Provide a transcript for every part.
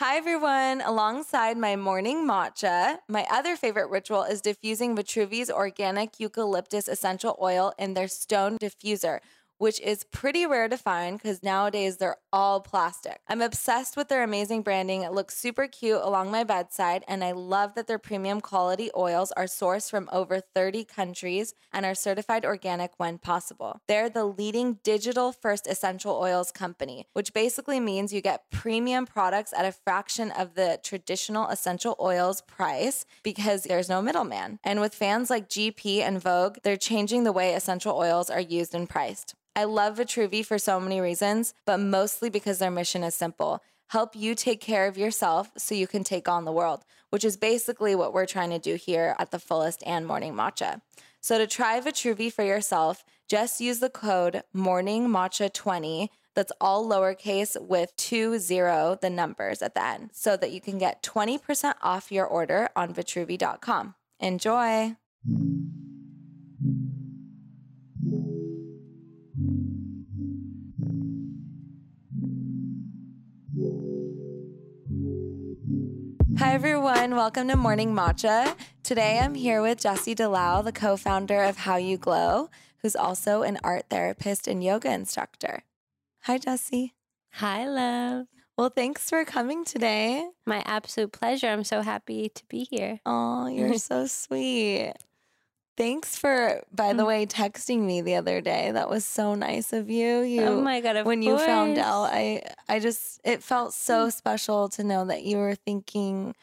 Hi, everyone. Alongside my morning matcha, my other favorite ritual is diffusing Vitruvi's organic eucalyptus essential oil in their stone diffuser, which is pretty rare to find because nowadays they're all plastic. I'm obsessed with their amazing branding. It looks super cute along my bedside, and I love that their premium quality oils are sourced from over 30 countries and are certified organic when possible. They're the leading digital first essential oils company, which basically means you get premium products at a fraction of the traditional essential oils price because there's no middleman. And with fans like GP and Vogue, they're changing the way essential oils are used and priced. I love Vitruvi for so many reasons, but mostly because their mission is simple help you take care of yourself so you can take on the world, which is basically what we're trying to do here at the fullest and morning matcha. So to try Vitruvi for yourself, just use the code morning matcha 20 that's all lowercase with two zero the numbers at the end so that you can get 20% off your order on vitruvi.com. Enjoy. Hi, everyone. Welcome to Morning Matcha. Today I'm here with Jessie De Lowe, the co founder of How You Glow, who's also an art therapist and yoga instructor. Hi, Jessie. Hi, love. Well, thanks for coming today. My absolute pleasure. I'm so happy to be here. Oh, you're so sweet. Thanks for, by the Mm. way, texting me the other day. That was so nice of you. You oh my god! Of when you found out i i just it felt so special to know that you were thinking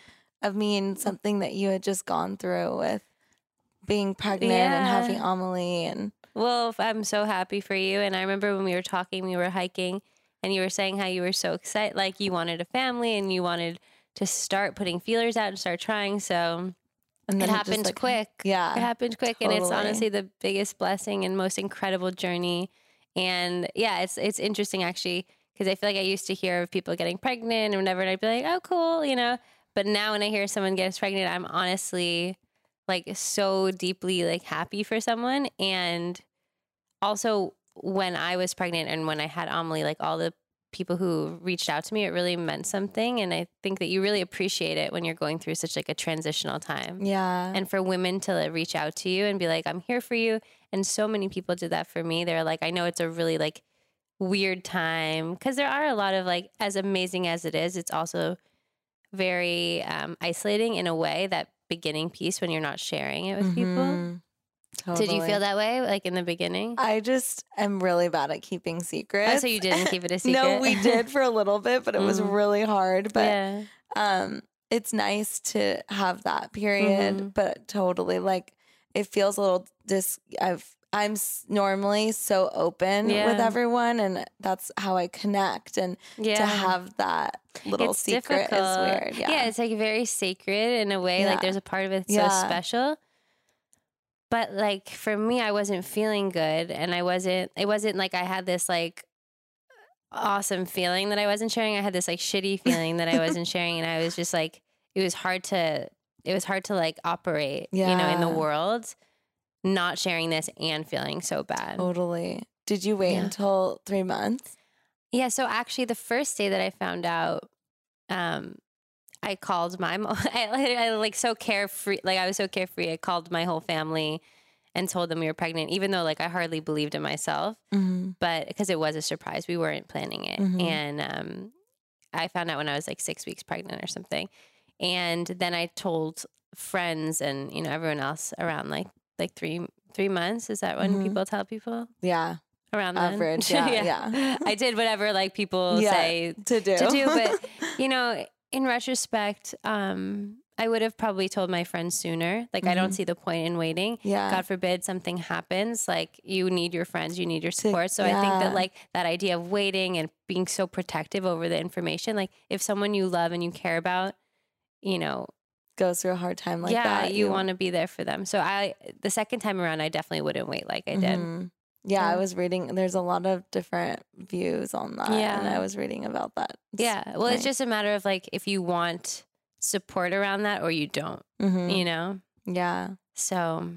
of me and something that you had just gone through with being pregnant and having Yeah. amelie and Well, I'm so happy for you. And I remember when we were talking, we were hiking, and you were saying how you were so excited, like you wanted a family and you wanted to start putting feelers out and start trying. So and it just, happened like, quick. yeah It happened quick, and it's honestly the biggest blessing and most incredible journey. And yeah, it's it's interesting actually because I feel like I used to hear of people getting pregnant or whatever, and I'd be like, oh, cool, you know. But now when I hear someone gets pregnant, I'm honestly like so deeply like happy for someone. And also when I was pregnant and when I had Amelie, like all the people who reached out to me, it really meant something. And I think that you really appreciate it when you're going through such like a transitional time. Yeah. And for women to like, reach out to you and be like i'm here for you. And so many people did that for me. They're like i know it's a really like weird time. Because there are a lot of like as amazing as it is it's also very um, isolating in a way that beginning piece when you're not sharing it with people Mhm. did you feel that way like in the beginning i just am really bad at keeping secrets oh, so you didn't keep it a secret no we did for a little bit but it was Mm. really hard but yeah um it's nice to have that period Mhm. but totally like it feels a little dis i've i'm s- normally so open with everyone and that's how i connect and yeah to have that little it's secret is difficult. weird yeah it's like very sacred in a way. Yeah. Like there's a part of it that's Yeah. so special. But like for me, I wasn't feeling good, and I wasn't. It wasn't like I had this like awesome feeling that I wasn't sharing. I had this like shitty feeling that I wasn't sharing, and I was just like, it was hard to. It was hard to like operate, you know, in the world, not sharing this and feeling so bad. totally did you wait Yeah. until three months Yeah. So actually, the first day that I found out, um, I called my mom. I, I like so carefree. Like I was so carefree. I called my whole family and told them we were pregnant, even though like I hardly believed in myself. mm-hmm. But because it was a surprise, we weren't planning it, Mhm. and um, I found out when I was like six weeks pregnant or something. And then I told friends and you know everyone else around like like three three months. Is that when Mhm. people tell people yeah around then? Average, yeah, yeah. I did whatever like people Yeah. say to do to do, but you know, in retrospect, um, I would have probably told my friends sooner. Like, I don't Mhm. see the point in waiting. yeah God forbid something happens. Like, you need your friends, you need your support. So I think that like that idea of waiting and being so protective over the information, like if someone you love and you care about, you know, goes through a hard time like yeah, that you want to be there for them. So I, the second time around, I definitely wouldn't wait like I did. Mhm. Yeah, I was reading. There's a lot of different views on that. and Yeah. I was reading about that. Yeah. Well, it's just a matter of like if you want support around that or you don't, hmm you know? yeah, So,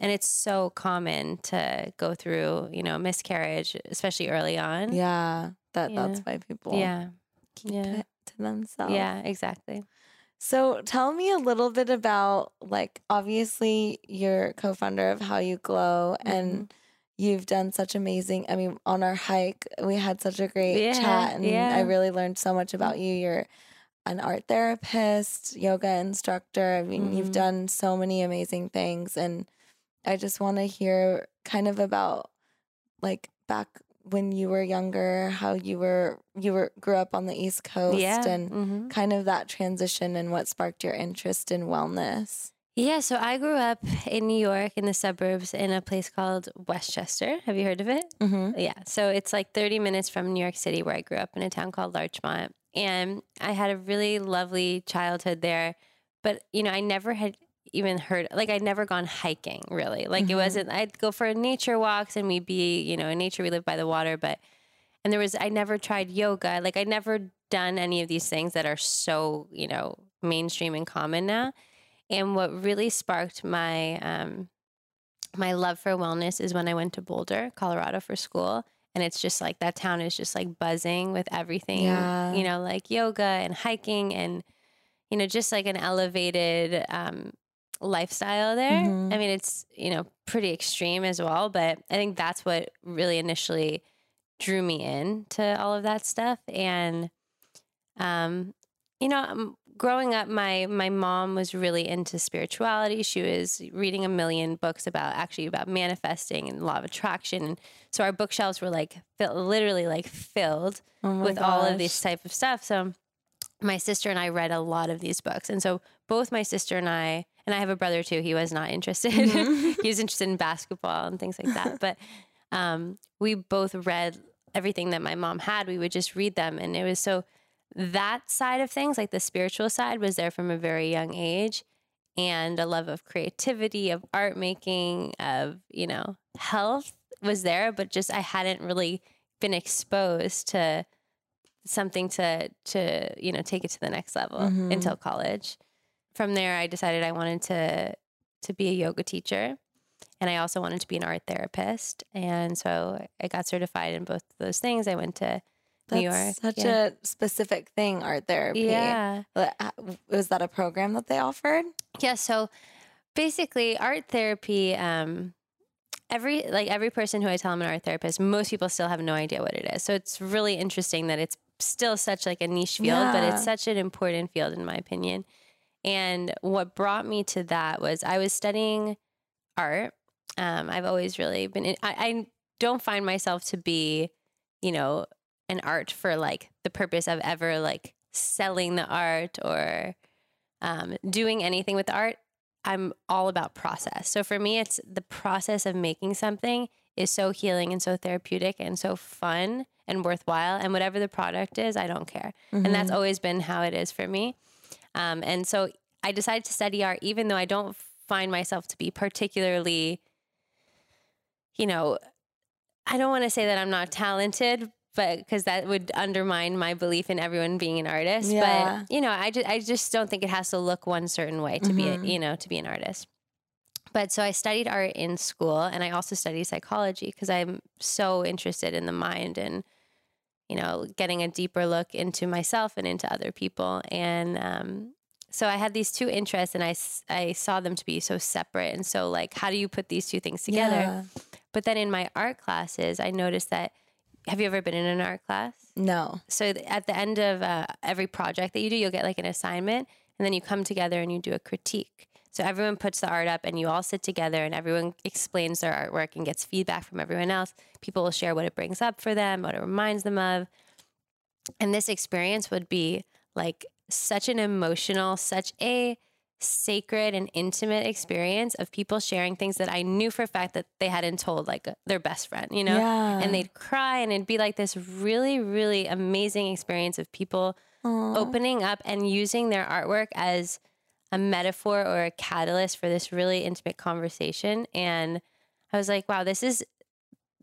and it's so common to go through, you know, miscarriage, especially early on. yeah. That that's why people Yeah. keep Yeah. it to to themselves. Yeah, exactly. So tell me a little bit about like obviously you're co-founder of How You Glow Mm-hmm. and you've done such amazing I mean on our hike we had such a great Yeah, chat and yeah. I really learned so much about you. You're an art therapist, yoga instructor. I mean you've Mhm. done so many amazing things and I just want to hear kind of about like back when you were younger how you were you were grew up on the East Coast yeah. and mhm. kind of that transition and what sparked your interest in wellness. Yeah, so I grew up in New York in the suburbs in a place called Westchester. Have you heard of it? Mm-hmm. Yeah. So it's like 30 minutes from New York City, where I grew up in a town called Larchmont. And I had a really lovely childhood there. But, you know, I never had even heard, like, I'd never gone hiking really. Like, it Mhm. wasn't, I'd go for nature walks and we'd be, you know, in nature, we live by the water. But, and there was, I never tried yoga. Like, I'd never done any of these things that are so, you know, mainstream and common now. And what really sparked my, um, my love for wellness is when I went to Boulder, Colorado for school. And it's just like that town is just like buzzing with everything, Yeah. you know, like yoga and hiking and, you know, just like an elevated um, lifestyle there. Mhm. I mean, it's, you know, pretty extreme as well. But I think that's what really initially drew me in to all of that stuff. And, um, you know, um, growing up, my my mom was really into spirituality. She was reading a million books about actually about manifesting and law of attraction. And so our bookshelves were like fill, literally like filled Oh with all of gosh. this type of stuff. So my sister and I read a lot of these books. And so both my sister and I, and I have a brother too, he was not interested. Mhm. he was interested in basketball and things like that. But um, we both read everything that my mom had. We would just read them. And it was so that side of things, like the spiritual side, was there from a very young age. And a love of creativity, of art making, of, you know, health was there, but just I hadn't really been exposed to something to to you know take it to the next level Mhm. until college. From there, I decided I wanted to to be a yoga teacher, and I also wanted to be an art therapist. And so I got certified in both of those things. I went to That's New York. such yeah. a specific thing, art therapy. yeah, uh, Was that a program that they offered? yeah. So basically, art therapy. Um, every like every person who I tell I'm an art therapist, most people still have no idea what it is. So it's really interesting that it's still such like a niche field, but it's such an important field in my opinion. And what brought me to that was I was studying art. Um, I've always really been. In, I, I don't find myself to be, you know, an art for like the purpose of ever like selling the art or um, doing anything with art. I'm all about process. So for me, it's the process of making something is so healing and so therapeutic and so fun and worthwhile. And whatever the product is, I don't care. And that's Mm-hmm. always been how it is for me. Um, and so I decided to study art, even though I don't find myself to be particularly, you know, I don't want to say that I'm not talented, but because that would undermine my belief in everyone being an artist. Yeah. But you know, I just I just don't think it has to look one certain way to be a, Mhm. you know to be an artist. But so I studied art in school, and I also studied psychology because I'm so interested in the mind and you know getting a deeper look into myself and into other people. And um, so I had these two interests, and I I saw them to be so separate and so like how do you put these two things together? Yeah. But then in my art classes, I noticed that. Have you ever been in an art class? No. So th- at the end of uh, every project that you do, you'll get like an assignment, and then you come together and you do a critique. So everyone puts the art up, and you all sit together, and everyone explains their artwork and gets feedback from everyone else. People will share what it brings up for them, what it reminds them of, and this experience would be like such an emotional, such a sacred and intimate experience of people sharing things that I knew for a fact that they hadn't told like their best friend, you know? Yeah. And they'd cry and it'd be like this really, really amazing experience of people Aw. opening up and using their artwork as a metaphor or a catalyst for this really intimate conversation. And I was like, wow, this is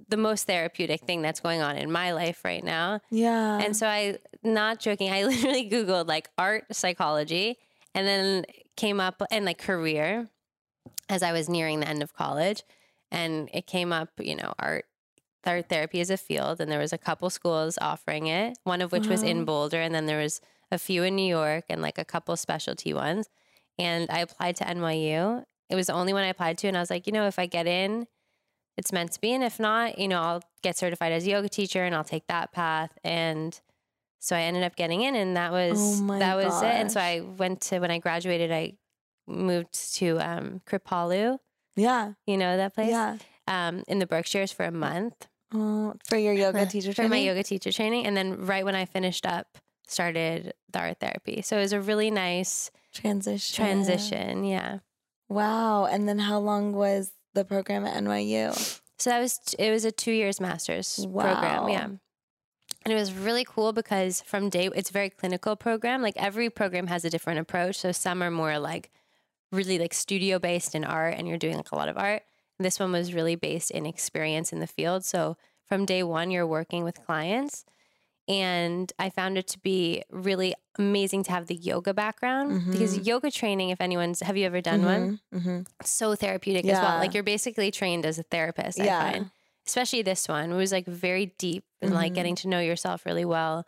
the most therapeutic thing that's going on in my life right now. Yeah. And so I, not joking, I literally Googled like art psychology and then came up and like career as I was nearing the end of college. And it came up, you know, art, art therapy as a field. And there was a couple schools offering it, one of which was in mm-hmm. Boulder. And then there was a few in New York, and like a couple specialty ones. And I applied to NYU. It was the only one I applied to, and I was like, you know, if I get in, it's meant to be, and if not, you know, I'll get certified as a yoga teacher, and I'll take that path. And so I ended up getting in, and that was Oh that was it. And so. I went to when I graduated, I moved to um, Kripalu. Yeah. You know that place? Yeah. Um, in the Berkshires for a month Oh, for your yoga teacher for my yoga teacher training, and then right when I finished up, started the art therapy. So it was a really nice transition. transition. Yeah. Wow. And then how long was the program at NYU? So that was it was a two years master's program. Wow. Yeah. And it was really cool because from day it's a very clinical program. Like every program has a different approach. So some are more like really like studio based in art and you're doing like a lot of art. This one was really based in experience in the field. So from day one you're working with clients. And I found it to be really amazing to have the yoga background because yoga training, if anyone's have you ever done one? Mm-hmm. so therapeutic as well. Like you're basically trained as a therapist, I Yeah. find. Especially this one. It was like very deep and like Mhm. getting to know yourself really well.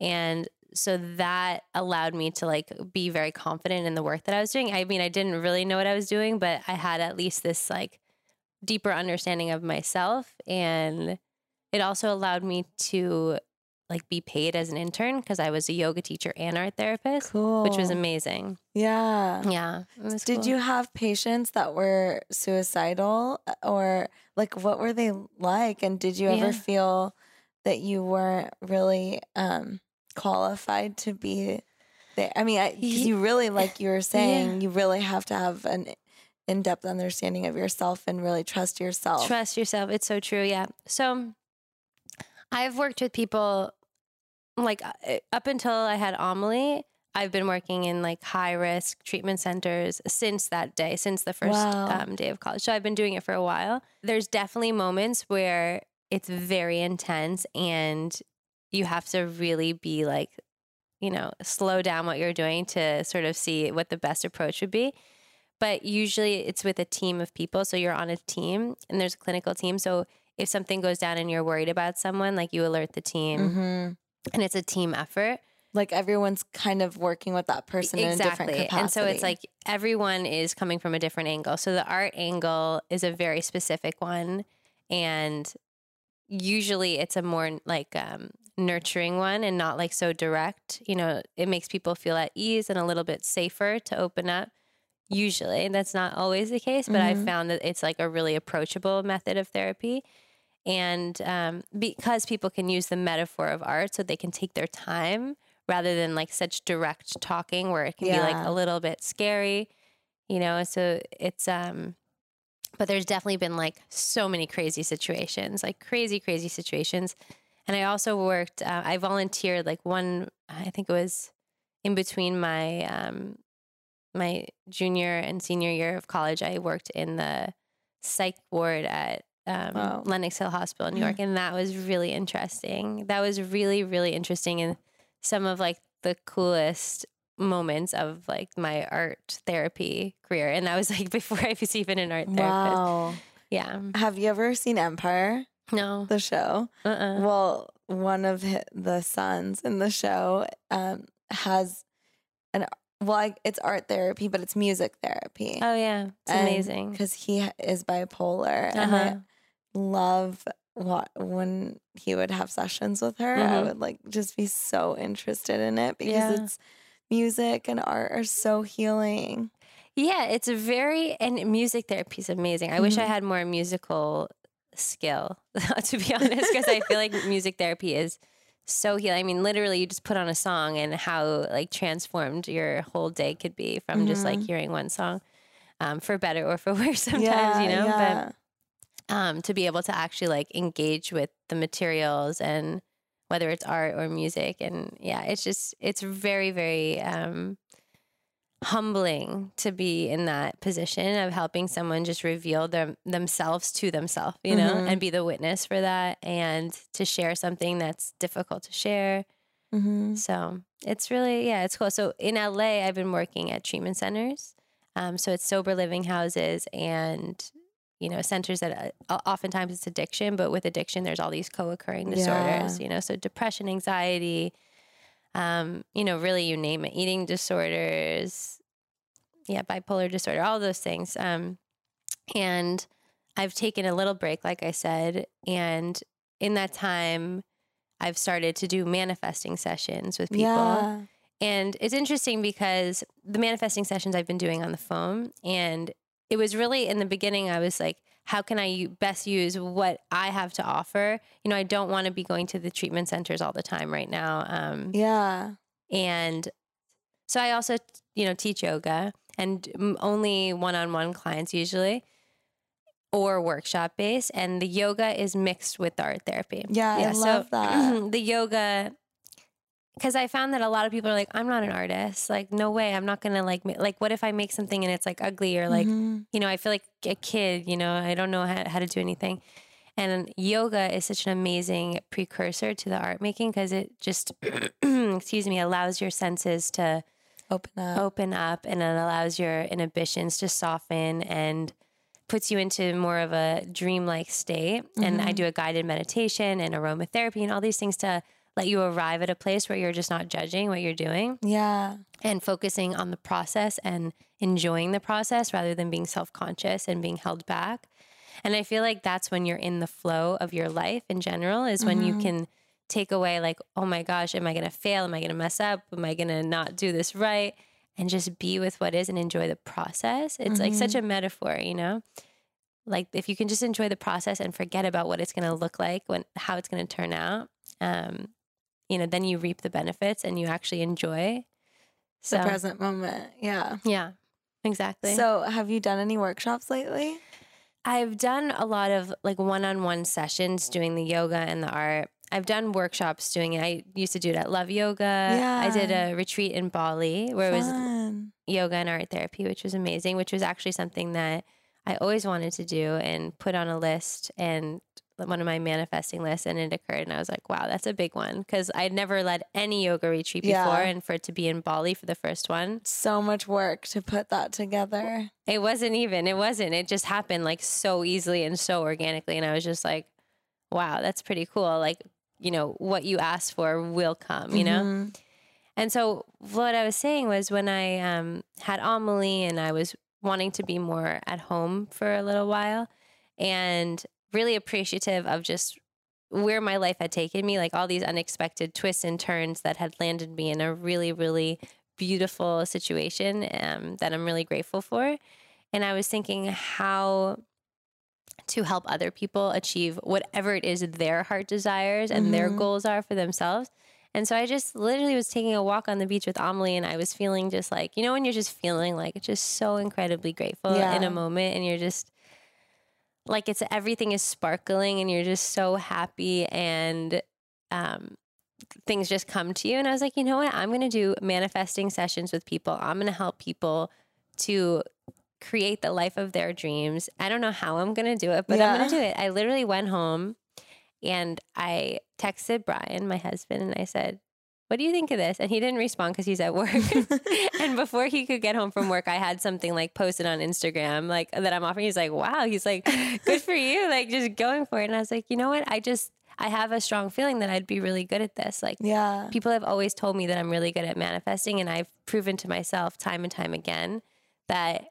And so that allowed me to like be very confident in the work that I was doing. I mean, I didn't really know what I was doing, but I had at least this like deeper understanding of myself and it also allowed me to like be paid as an intern because I was a yoga teacher and art therapist, Cool. which was amazing. Yeah. Yeah. Did cool. you have patients that were suicidal or like what were they like? And did you ever feel that you weren't really um, qualified to be there? I mean, because you really, like you were saying, you really have to have an in depth understanding of yourself and really trust yourself. Trust yourself. It's so true. Yeah. So I've worked with people like uh, up until I had Amelie. I've been working in like high risk treatment centers since that day, since the first Wow. um, day of college. So I've been doing it for a while. There's definitely moments where it's very intense and you have to really be like, you know, slow down what you're doing to sort of see what the best approach would be but usually it's with a team of people. So you're on a team and there's a clinical team. So if something goes down and you're worried about someone, like you alert the team hmm and it's a team effort. Like everyone's kind of working with that person in a different capacity. And so it's like everyone is coming from a different angle. So the art angle is a very specific one. And usually it's a more like um, nurturing one and not like so direct. You know, it makes people feel at ease and a little bit safer to open up. Usually, that's not always the case, but I've Mhm. found that it's like a really approachable method of therapy. And um, because people can use the metaphor of art so they can take their time rather than like such direct talking where it can be like a little bit scary, you know? So it's, um, but there's definitely been like so many crazy situations, like crazy, crazy situations. And I also worked, uh, I volunteered like one, I think it was in between my, um, my junior and senior year of college, I worked in the psych ward at um, Wow. Lenox Hill Hospital in New York, and that was really interesting. That was really, really interesting, and some of like the coolest moments of like my art therapy career. And that was like before I was even an art therapist. wow. Yeah. Have you ever seen Empire, No. the show? Uh-uh. Well, one of the sons in the show um, has an well, I, it's art therapy, but it's music therapy Oh yeah, it's amazing. because he is bipolar, Uh-huh. I love what when he would have sessions with her. I Mhm. would like just be so interested in it because Yeah. it's music and art are so healing. Yeah, it's a very and music therapy is amazing. I wish I Mhm. had more musical skill, to be honest, because I feel like music therapy is so healing. I mean, literally, you just put on a song and how like transformed your whole day could be from just like Mhm. hearing one song, um, for better or for worse sometimes, yeah, you know. yeah. But um, to be able to actually like engage with the materials and whether it's art or music, and yeah, it's just it's very very um, humbling to be in that position of helping someone just reveal them themselves to themselves, you know, Mhm. and be the witness for that and to share something that's difficult to share. Mhm. So it's really, yeah, it's cool. So in LA, I've been working at treatment centers. Um, so it's sober living houses and, you know, centers that uh, oftentimes it's addiction, but with addiction, there's all these co occurring disorders, you know, so depression, anxiety, um, you know, really you name it, eating disorders, yeah, bipolar disorder, all those things. Um, and I've taken a little break, like I said, and in that time, I've started to do manifesting sessions with people. Yeah. And it's interesting because the manifesting sessions I've been doing on the phone, and it was really in the beginning, I was like, how can I best use what I have to offer? You know, I don't want to be going to the treatment centers all the time right now. Um, Yeah. and so I also, you know, teach yoga and only one on one clients usually or workshop based. And the yoga is mixed with the art therapy. Yeah, I love that. the yoga, because I found that a lot of people are like, I'm not an artist. Like, no way. I'm not going to like, ma- like, what if I make something and it's like ugly or like, Mhm. you know, I feel like a kid, you know, I don't know how, how to do anything. And yoga is such an amazing precursor to the art making because it just, excuse me, allows your senses to open up. open up and it allows your inhibitions to soften and puts you into more of a dreamlike state. And I do a guided meditation and aromatherapy and all these things to let you arrive at a place where you're just not judging what you're doing Yeah. and focusing on the process and enjoying the process rather than being self conscious and being held back. And I feel like that's when you're in the flow of your life in general, is when you can take away, like, oh my gosh, am I going to fail? Am I going to mess up? Am I going to not do this right? And just be with what is and enjoy the process. It's like such a metaphor, you know? Like if you can just enjoy the process and forget about what it's going to look like, when how it's going to turn out, um, you know, then you reap the benefits and you actually enjoy The present moment. Yeah. yeah, exactly. So, have you done any workshops lately? I've done a lot of like one on one sessions doing the yoga and the art. I've done workshops doing it. I used to do it at Love Yoga. Yeah. I did a retreat in Bali where it was yoga and art therapy, which was amazing, which was actually something that I always wanted to do and put on a list and one of my manifesting lists. And it occurred. And I was like, wow, that's a big one because I'd never led any yoga retreat before. Yeah. And for it to be in Bali for the first one, So much work to put that together. It wasn't even. It wasn't. It just happened like so easily and so organically. And I was just like, wow, that's pretty cool. Like, you know, what you asked for will come, you know? Mhm. And so what I was saying was when I um, had Amelie and I was wanting to be more at home for a little while and really appreciative of just where my life had taken me, like all these unexpected twists and turns that had landed me in a really, really beautiful situation um, that I'm really grateful for. And I was thinking how to help other people achieve whatever it is their heart desires and their Mhm. goals are for themselves. And so I just literally was taking a walk on the beach with Amelie and I was feeling just like, you know, when you're just feeling like just so incredibly grateful Yeah. in a moment and you're just like it's everything is sparkling and you're just so happy and um things just come to you and I was like, you know what? I'm going to do manifesting sessions with people. I'm going to help people to create the life of their dreams. I don't know how I'm going to do it, but I'm going to do it. I literally went home and I texted Brian, my husband, and I said, what do you think of this? And he didn't respond because he's at work. and before he could get home from work, I had something like posted on Instagram, like that I'm offering. He's like, wow. He's like, good for you. Like just going for it. And I was like, you know what? I just, I have a strong feeling that I'd be really good at this. Like Yeah. people have always told me that I'm really good at manifesting. And I've proven to myself time and time again that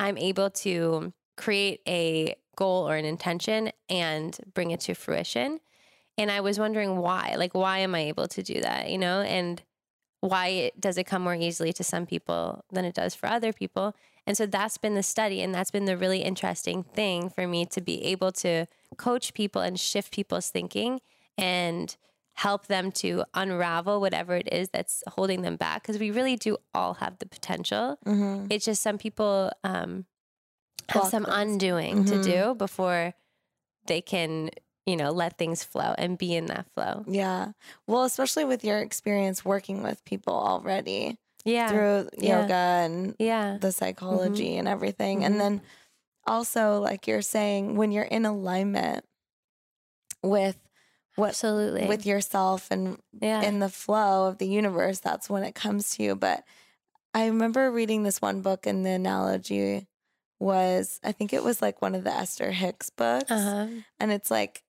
I'm able to create a goal or an intention and bring it to fruition. And I was wondering why, like, why am I able to do that, you know? And why it, does it come more easily to some people than it does for other people? And so that's been the study. And that's been the really interesting thing for me to be able to coach people and shift people's thinking and help them to unravel whatever it is that's holding them back. Because we really do all have the potential. Mhm. It's just some people um, have Block some undoing to Mhm. do before they can, you know, let things flow and be in that flow. Yeah. Well, especially with your experience working with people already Yeah. through Yeah. yoga and yeah. the psychology and everything. Mhm. And then also, like you're saying, when you're in alignment with what Absolutely. with yourself and yeah. in the flow of the universe, that's when it comes to you. But I remember reading this one book, and the analogy was I think it was like one of the Esther Hicks books. uh-huh. And it's like,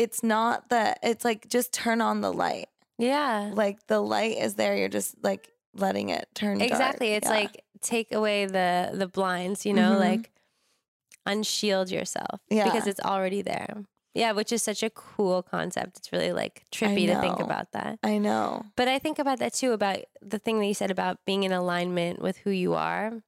it's not that, it's like just turn on the light. Yeah. Like the light is there, you're just like letting it turn dark. Exactly. It's Yeah. like take away the the blinds, you know, Mhm. like unshield yourself Yeah. because it's already there. Yeah, which is such a cool concept. It's really like trippy to think about that. I know. But I think about that too about the thing that you said about being in alignment with who you are.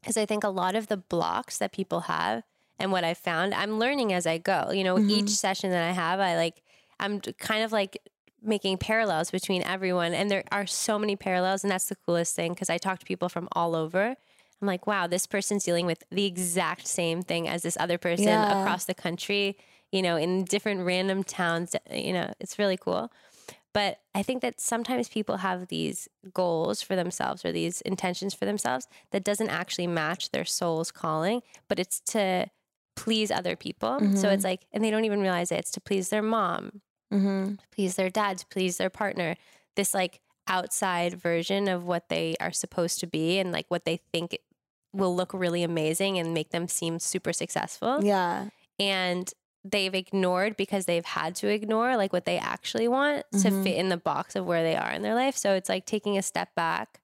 Because I think a lot of the blocks that people have and what I found, I'm learning as I go. You know, Mhm. each session that I have, I like, I'm kind of like making parallels between everyone. And there are so many parallels. And that's the coolest thing because I talk to people from all over. I'm like, wow, this person's dealing with the exact same thing as this other person Yeah. across the country, you know, in different random towns. You know, it's really cool. But I think that sometimes people have these goals for themselves or these intentions for themselves that doesn't actually match their soul's calling, but it's to please other people. So Mhm. it's like, and they don't even realize it. It's to please their mom, Mm-hmm. please their dad, to please their partner. This like outside version of what they are supposed to be and like what they think will look really amazing and make them seem super successful Yeah. and they've ignored because they've had to ignore like what they actually want to Mhm. fit in the box of where they are in their life. So it's like taking a step back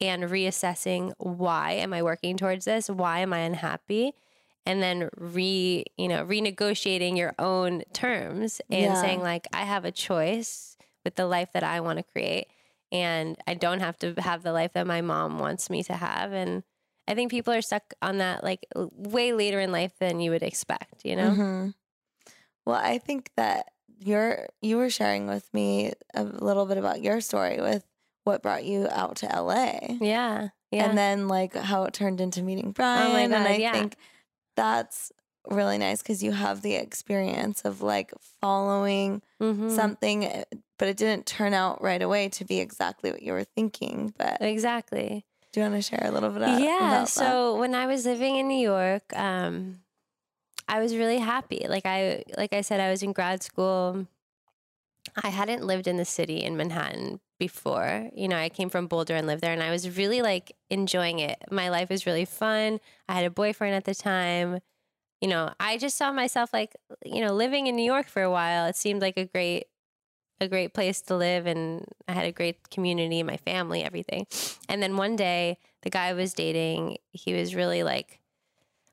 and reassessing why am I working towards this? Why am I unhappy? And then re, you know, renegotiating your own terms and Yeah. saying like I have a choice with the life that I want to create and I don't have to have the life that my mom wants me to have and I think people are stuck on that like way later in life than you would expect, you know? Mhm. Well, I think that you're you were sharing with me a little bit about your story with what brought you out to LA. Yeah. Yeah. And then like how it turned into meeting Brian. and God, I yeah. think that's really nice because you have the experience of like following Mhm. something, eh, but it didn't turn out right away to be exactly what you were thinking. But exactly. do you want to share a little bit about, yeah. about that? So when I was living in New York, um, I was really happy. Like I, like I said, I was in grad school. I hadn't lived in the city in Manhattan before. You know, I came from Boulder and lived there, and I was really like enjoying it. My life was really fun. I had a boyfriend at the time. You know, I just saw myself like, you know, living in New York for a while. It seemed like a great, a great place to live, and I had a great community, my family, everything. And then one day, the guy I was dating, he was really like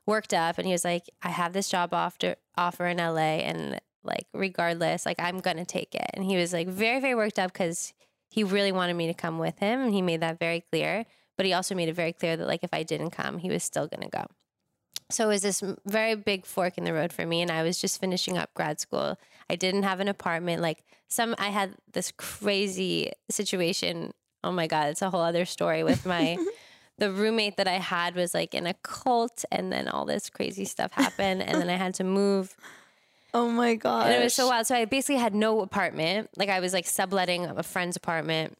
worked up, and he was like, "I have this job offer offer in LA, and like regardless, like I'm gonna take it." And he was like very very worked up because he really wanted me to come with him, and he made that very clear. But he also made it very clear that like if I didn't come, he was still gonna go. So it was this very big fork in the road for me, and I was just finishing up grad school. I didn't have an apartment. Like some, I had this crazy situation. Oh my god, it's a whole other story with my the roommate that I had was like in a cult, and then all this crazy stuff happened, and then I had to move. Oh my god, And it was so wild. So I basically had no apartment. Like I was like subletting a friend's apartment.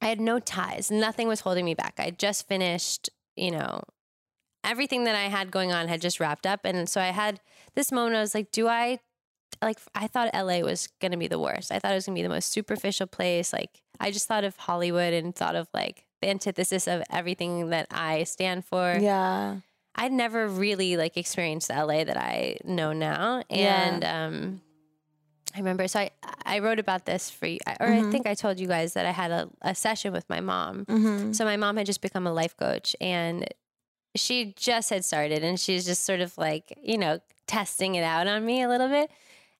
I had no ties. Nothing was holding me back. I just finished, you know, everything that I had going on had just wrapped up. And so I had this moment, I was like, do I like I thought LA was gonna be the worst. I thought it was gonna be the most superficial place. Like I just thought of Hollywood and thought of like the antithesis of everything that I stand for. Yeah. I'd never really like experienced the LA that I know now. Yeah. And um I remember so I I wrote about this for you or Mhm. I think I told you guys that I had a, a session with my mom. Mm-hmm. So my mom had just become a life coach and she just had started and she's just sort of like, you know, testing it out on me a little bit.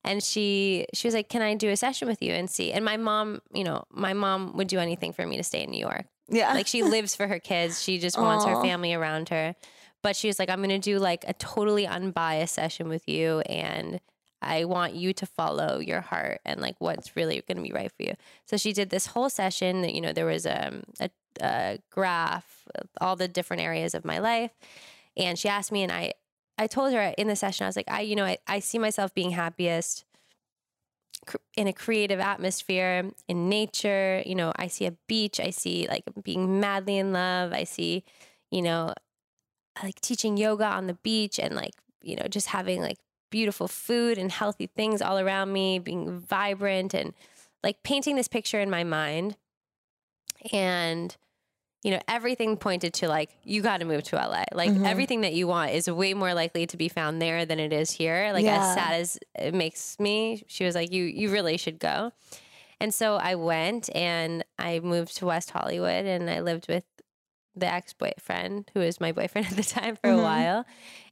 And she she was like, "Can I do a session with you and see?" And my mom, you know, my mom would do anything for me to stay in New York Yeah. like she lives for her kids. She just wants her family around her. But she was like, I'm going to do like a totally unbiased session with you. And I want you to follow your heart and like what's really going to be right for you. So she did this whole session that, you know, there was um, a, a graph, all the different areas of my life. And she asked me, and I, I told her in the session, I was like, I, you know, I, I see myself being happiest in a creative atmosphere in nature you know i see a beach i see like being madly in love i see you know like teaching yoga on the beach and like you know just having like beautiful food and healthy things all around me being vibrant and like painting this picture in my mind and you know everything pointed to like you got to move to LA like Mhm. everything that you want is way more likely to be found there than it is here like Yeah. as sad as it makes me she was like you you really should go And so I went and I moved to West Hollywood and I lived with the ex boyfriend who was my boyfriend at the time for Mhm. a while.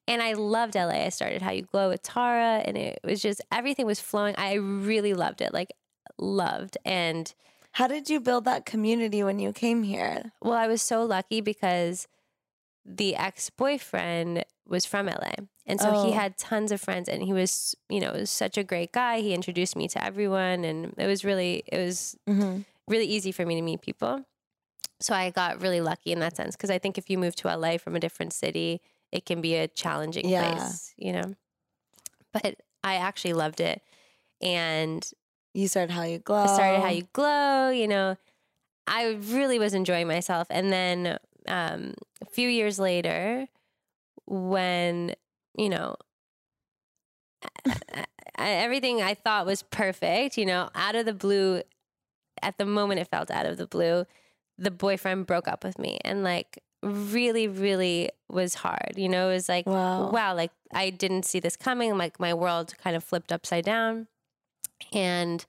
And I loved LA. I started How You Glow with Tara and it was just everything was flowing. I really loved it. Like loved. And How did you build that community when you came here? well, I was so lucky because the ex boyfriend was from LA. And so he Oh. had tons of friends and he was, you know, was such a great guy. He introduced me to everyone and it was really, it was Mm-hmm. really easy for me to meet people. So I got really lucky in that sense because I think if you move to LA from a different city, it can be a challenging Yeah. place, you know. But I actually loved it. And You started How You Glow. I started How You Glow, you know. I really was enjoying myself. And then um, a few years later, when, you know, everything I thought was perfect, you know, out of the blue, at the moment it felt out of the blue, the boyfriend broke up with me and like really, really was hard. You know, it was like, Wow. wow, like I didn't see this coming. Like my world kind of flipped upside down. And,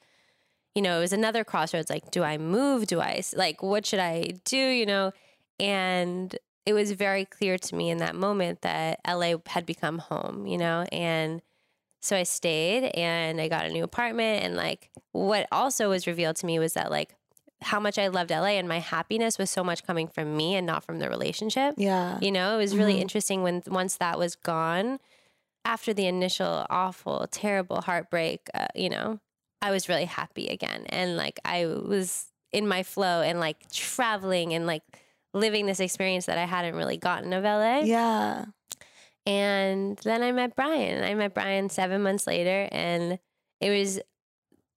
you know, it was another crossroads like, do I move? Do I, like, what should I do? You know, and it was very clear to me in that moment that LA had become home, you know, and so I stayed and I got a new apartment. And like, what also was revealed to me was that, like, how much I loved LA and my happiness was so much coming from me and not from the relationship. Yeah. You know, it was really Mhm. interesting when once that was gone, after the initial awful, terrible heartbreak, uh, you know, I was really happy again. And like I was in my flow and like traveling and like living this experience that I hadn't really gotten of LA. Yeah. And then I met Brian. I met Brian seven months later, and it was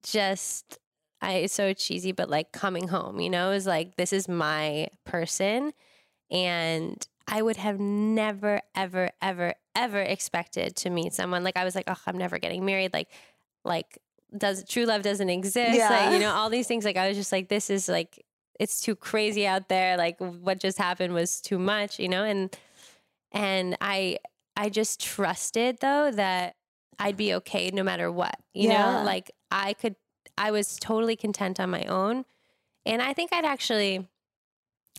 just I it's so cheesy, but like coming home. You know, it was like this is my person, and I would have never, ever, ever, ever expected to meet someone like I was like, oh, I'm never getting married. Like, like does true love doesn't exist? Yeah. Like, you know, all these things. Like, I was just like, this is like it's too crazy out there. Like, what just happened was too much. You know, and and I I just trusted though that I'd be okay no matter what. You Yeah. know, like I could I was totally content on my own. And I think I'd actually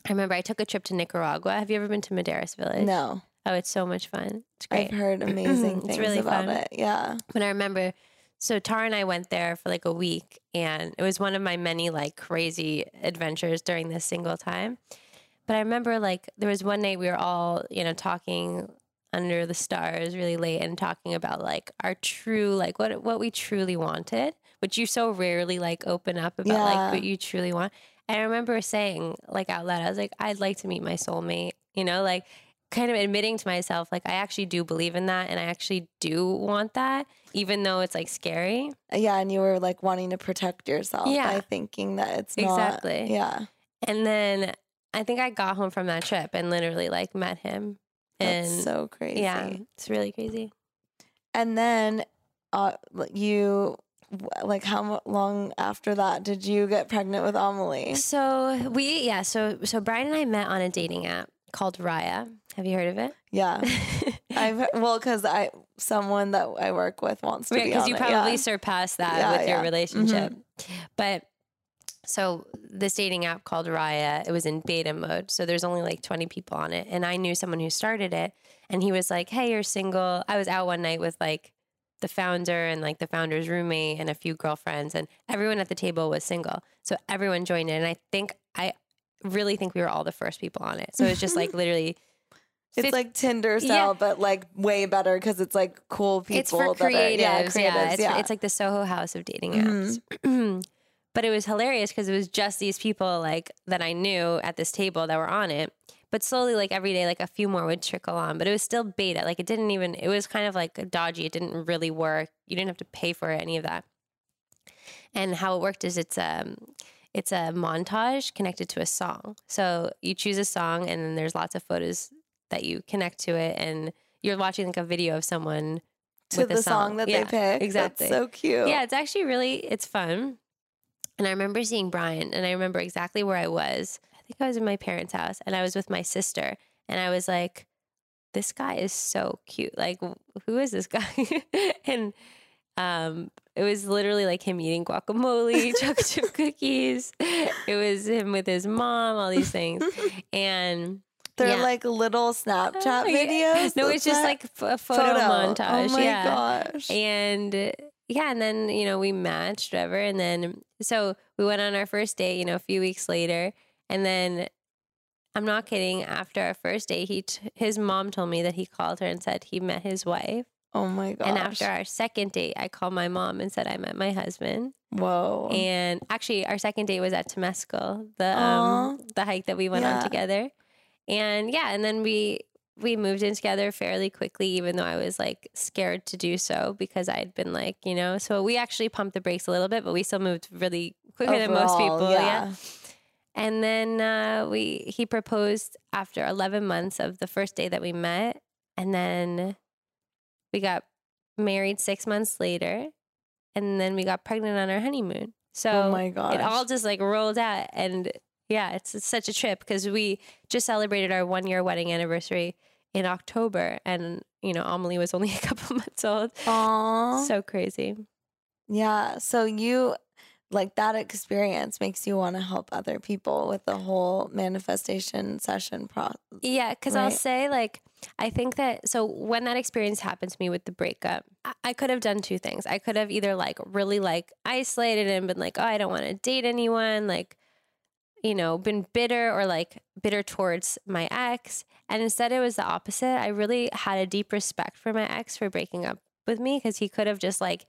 I remember I took a trip to Nicaragua. Have you ever been to Maderas Village? No. Oh, it's so much fun. It's great. I've heard amazing It's things really about fun. it. Yeah. But I remember, so Tara and I went there for like a week, and it was one of my many like crazy adventures during this single time. But I remember like there was one night we were all, you know, talking under the stars really late and talking about like our true, like what what we truly wanted, which you so rarely like open up about Yeah. like what you truly want. And I remember saying like out loud, I was like, I'd like to meet my soulmate, you know, like kind of admitting to myself like I actually do believe in that and I actually do want that even though it's like scary. Yeah. And you were like wanting to protect yourself Yeah. by thinking that it's not. Exactly. Yeah. And then I think I got home from that trip and literally like met him. That's And so crazy. yeah, it's really crazy. And then uh, you, like, how long after that did you get pregnant with Amelie? So we yeah, so so Brian and I met on a dating app called Raya. Have you heard of it? Yeah. I've, well, because I, someone that I work with wants to be because you probably yeah. surpassed that Yeah, with your yeah. Mm-hmm. relationship. But so this dating app called Raya, it was in beta mode. So there's only like 20 people on it. And I knew someone who started it and he was like, Hey, you're single. I was out one night with like the founder and like the founder's roommate and a few girlfriends and everyone at the table was single. So everyone joined in. And I think I really think we were all the first people on it. So it's just like literally It's like Tinder style, but like way better because it's like cool people. it's for that are- creatives. yeah, yeah, creatives. it's, yeah. it's like the Soho House of dating Mhm. apps. but it was hilarious because it was just these people like that I knew at this table that were on it. But slowly, like every day, like a few more would trickle on. But it was still beta. Like it didn't even. It was kind of like dodgy. It didn't really work. You didn't have to pay for it, any of that. And how it worked is it's um it's a montage connected to a song. So you choose a song, and then there's lots of photos that you connect to it, and you're watching like a video of someone to with the a song, that Yeah, they pick. exactly. That's so cute. Yeah, it's actually really it's fun. And I remember seeing Brian, and I remember exactly where I was. I think I was in my parents' house, and I was with my sister, and I was like, "This guy is so cute. Like, who is this guy?" and Um, it was literally like him eating guacamole, chocolate chip cookies. It was him with his mom, all these things, and They're yeah. like little Snapchat Oh, videos. No, it's just like a photo, montage. Oh my yeah. gosh. And yeah, and then, you know, we matched, whatever. And then, so we went on our first date, you know, a few weeks later. And then, I'm not kidding, after our first date, he t- his mom told me that he called her and said he met his wife. oh my god! And after our second date, I called my mom and said I met my husband. Whoa. And actually, our second date was at Temescal, the um, the hike that we went Yeah. on together. And yeah, and then we we moved in together fairly quickly, even though I was like scared to do so because I'd been like, you know, so we actually pumped the brakes a little bit, but we still moved really quicker than most Overall, people. Yeah. And then uh, we he proposed after 11 months of the first day that we met, and then we got married six months later, and then we got pregnant on our honeymoon. So oh my gosh. it all just like rolled out, and yeah, it's, it's such a trip because we just celebrated our one year wedding anniversary in October, and you know Amelie was only a couple months old. Aw. So crazy. yeah. So you like that experience makes you want to help other people with the whole manifestation session process. Yeah, because I'll say, like, I think that so when that experience happened to me with the breakup, I, I could have done two things. I could have either like really like isolated and been like, oh, I don't want to date anyone, like, you know, been bitter or like bitter towards my ex. And instead, it was the opposite. I really had a deep respect for my ex for breaking up with me because he could have just like,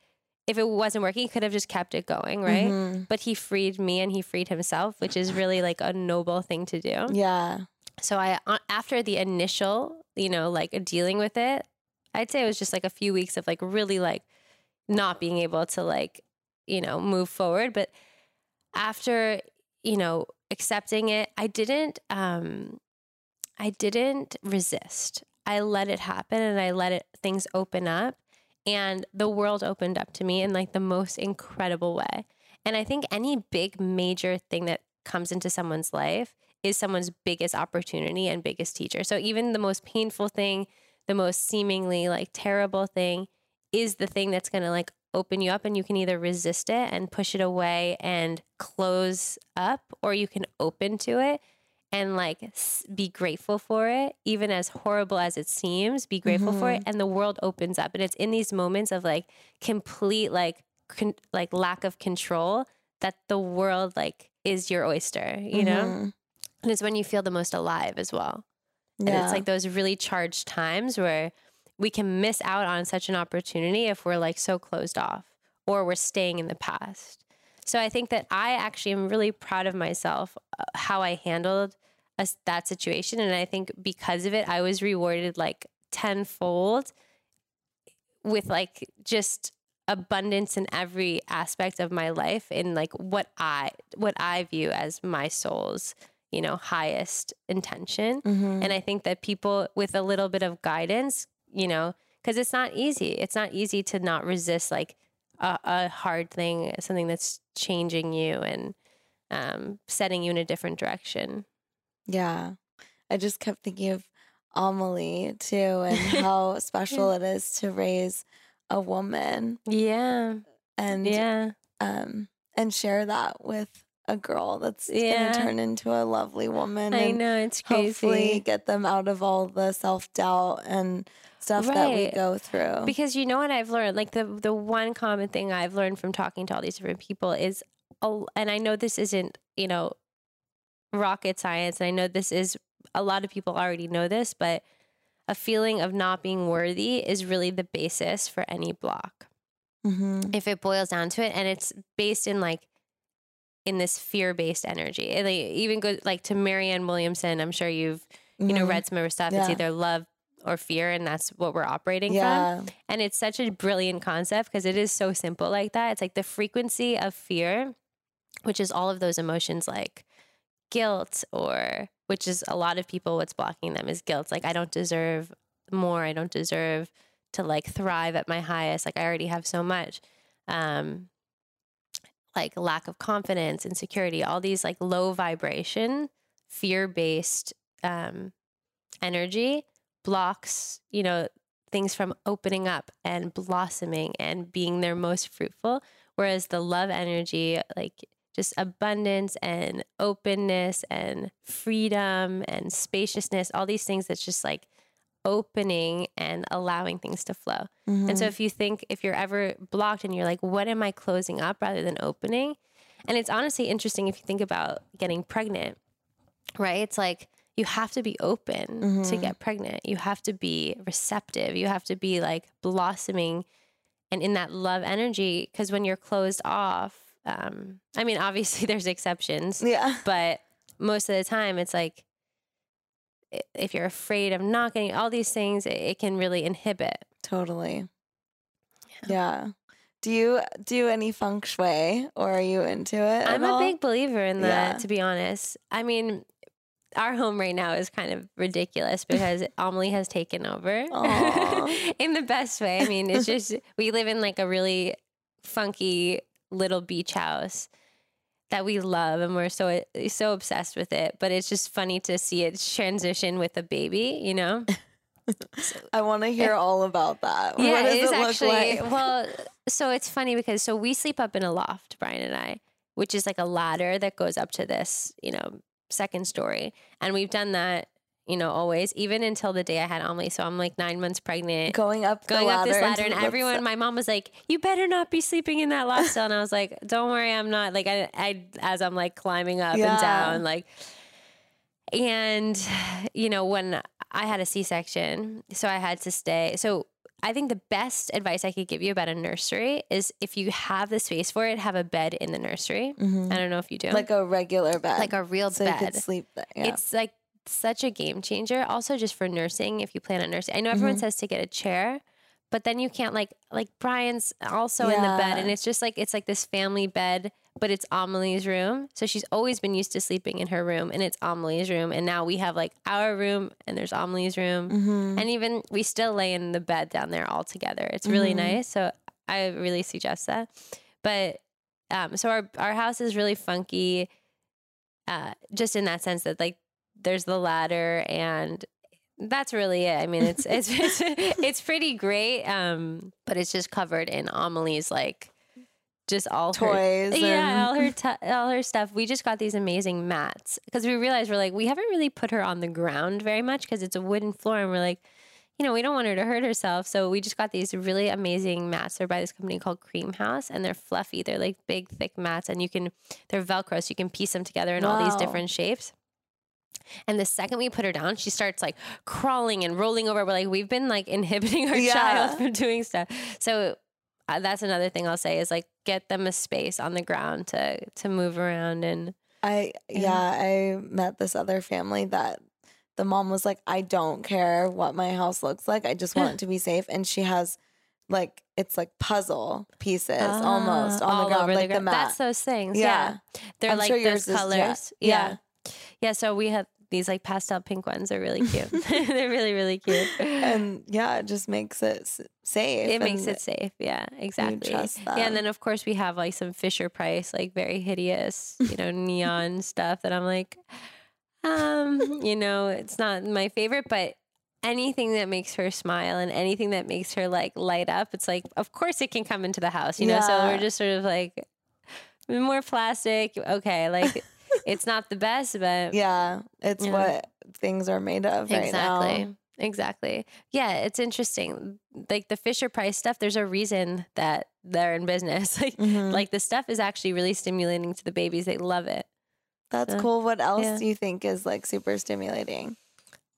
if it wasn't working, he could have just kept it going, right? Mhm. But he freed me and he freed himself, which is really like a noble thing to do Yeah. so I uh, after the initial, you know, like dealing with it, I'd say it was just like a few weeks of like really like not being able to like, you know, move forward, but after, you know, accepting it, I didn't um I didn't resist. I let it happen and I let it things open up and the world opened up to me in like the most incredible way. And I think any big major thing that comes into someone's life is someone's biggest opportunity and biggest teacher. So even the most painful thing, the most seemingly like terrible thing is the thing that's going to like open you up and you can either resist it and push it away and close up or you can open to it and like be grateful for it even as horrible as it seems be grateful for it and the world opens up and it's in these moments of like complete like con- like lack of control that the world like is your oyster you know Mhm. and it's when you feel the most alive as well and Yeah. it's like those really charged times where we can miss out on such an opportunity if we're like so closed off or we're staying in the past. So I think that I actually am really proud of myself uh, how I handled a, that situation and I think because of it I was rewarded like tenfold with like just abundance in every aspect of my life in like what I what I view as my soul's you know highest intention Mhm. and I think that people with a little bit of guidance, you know, because it's not easy. It's not easy to not resist like a, a hard thing, something that's changing you and um, setting you in a different direction. Yeah. I just kept thinking of Amelie too and how special it is to raise a woman Yeah. and Yeah. um and share that with a girl that's Yeah. gonna turn into a lovely woman I and know. It's crazy. hopefully get them out of all the self doubt and stuff that we go through. Because you know what I've learned? Like the the one common thing I've learned from talking to all these different people is, and I know this isn't you know rocket science, and I know this is a lot of people already know this, but a feeling of not being worthy is really the basis for any block. Mhm. If it boils down to it, and it's based in like in this fear based energy. It like, even goes like to Marianne Williamson. I'm sure you've you know Mhm. read some of her stuff. It's either love or fear, and that's what we're operating from. And it's such a brilliant concept because it is so simple like that. It's like the frequency of fear, which is all of those emotions like guilt, or which is a lot of people what's blocking them is guilt. Like, I don't deserve more. I don't deserve to like thrive at my highest. Like, I already have so much. Um, like lack of confidence, insecurity, all these like low vibration, fear based um, energy blocks, you know, things from opening up and blossoming and being their most fruitful. Whereas the love energy, like just abundance and openness and freedom and spaciousness, all these things that's just like opening and allowing things to flow. Mm-hmm. And so if you think, if you're ever blocked and you're like, what am I closing up rather than opening? And it's honestly interesting if you think about getting pregnant, right? It's like you have to be open Mm-hmm. to get pregnant. You have to be receptive. You have to be like blossoming and in that love energy. Because when you're closed off, um, I mean, obviously there's exceptions, yeah. but most of the time it's like if you're afraid of not getting all these things, it, it can really inhibit. Totally. Yeah. Do you do any feng shui or are you into it? I'm a all? big believer in that, Yeah. to be honest. I mean, our home right now is kind of ridiculous because Amelie has taken over in the best way. I mean, it's just, we live in like a really funky little beach house that we love and we're so so obsessed with it but it's just funny to see it transition with a baby you know I want to hear eh. all about that. yeah what does it it, is look actually like? well so it's funny because so we sleep up in a loft brian and i which is like a ladder that goes up to this you know second story and we've done that you know always even until the day i had Amelie. so i'm like nine months pregnant Going up, going up this ladder and everyone my mom was like you better not be sleeping in that loft cell and i was like don't worry i'm not like i, I as i'm like climbing up Yeah. and down like and you know when i had a c-section so i had to stay so i think the best advice i could give you about a nursery is if you have the space for it have a bed in the nursery Mhm. i don't know if you do like a regular bed, like a real so you bed could sleep there. Yeah. it's like such a game changer. Also, just for nursing, if you plan on nursing, I know everyone Mhm. says to get a chair, but then you can't like like Brian's also in the bed, and it's just like it's like this family bed, but it's Amelie's room. So she's always been used to sleeping in her room, and it's Amelie's room, and now we have like our room, and there's Amelie's room, Mhm. and even we still lay in the bed down there all together. It's really Mhm. nice. So I really suggest that. But um, so our our house is really funky, uh, just in that sense that like there's the ladder and that's really it. I mean, it's it's it's, it's pretty great, um, but it's just covered in Amelie's like just all her toys. yeah, all her t- all her stuff. We just got these amazing mats because we realized we're like we haven't really put her on the ground very much because it's a wooden floor, and we're like, you know, we don't want her to hurt herself. So we just got these really amazing mats. They're by this company called Creamhaus, and they're fluffy. They're like big, thick mats, and you can they're Velcro, so you can piece them together in all these different shapes. And the second we put her down, she starts like crawling and rolling over. We're like, we've been like inhibiting our Yeah. child from doing stuff. So that's another thing I'll say is like get them a space on the ground to to move around and I Yeah. yeah, I met this other family that the mom was like, I don't care what my house looks like. I just want it to be safe. And she has like it's like puzzle pieces almost Ah, on all the ground, over like the, ground. mat. That's those things. Yeah, Yeah. they're I'm like sure those yours is- yeah. colors. Yeah. yeah, yeah. So we have these like pastel pink ones. They're really cute. they're really really cute. and yeah, it just makes it s- safe. it makes it safe. Yeah, exactly. Yeah, and then of course we have like some Fisher Price, like very hideous, you know, neon stuff that I'm like, um, you know, it's not my favorite, but anything that makes her smile and anything that makes her like light up, it's like, of course it can come into the house, you know. So we're just sort of like more plastic. Okay, like it's not the best, but Yeah, it's Yeah. what things are made of right exactly. now. Exactly. Yeah, it's interesting. Like the Fisher Price stuff, there's a reason that they're in business. Like Mhm. like the stuff is actually really stimulating to the babies. They love it. That's so, cool. What else yeah. do you think is like super stimulating?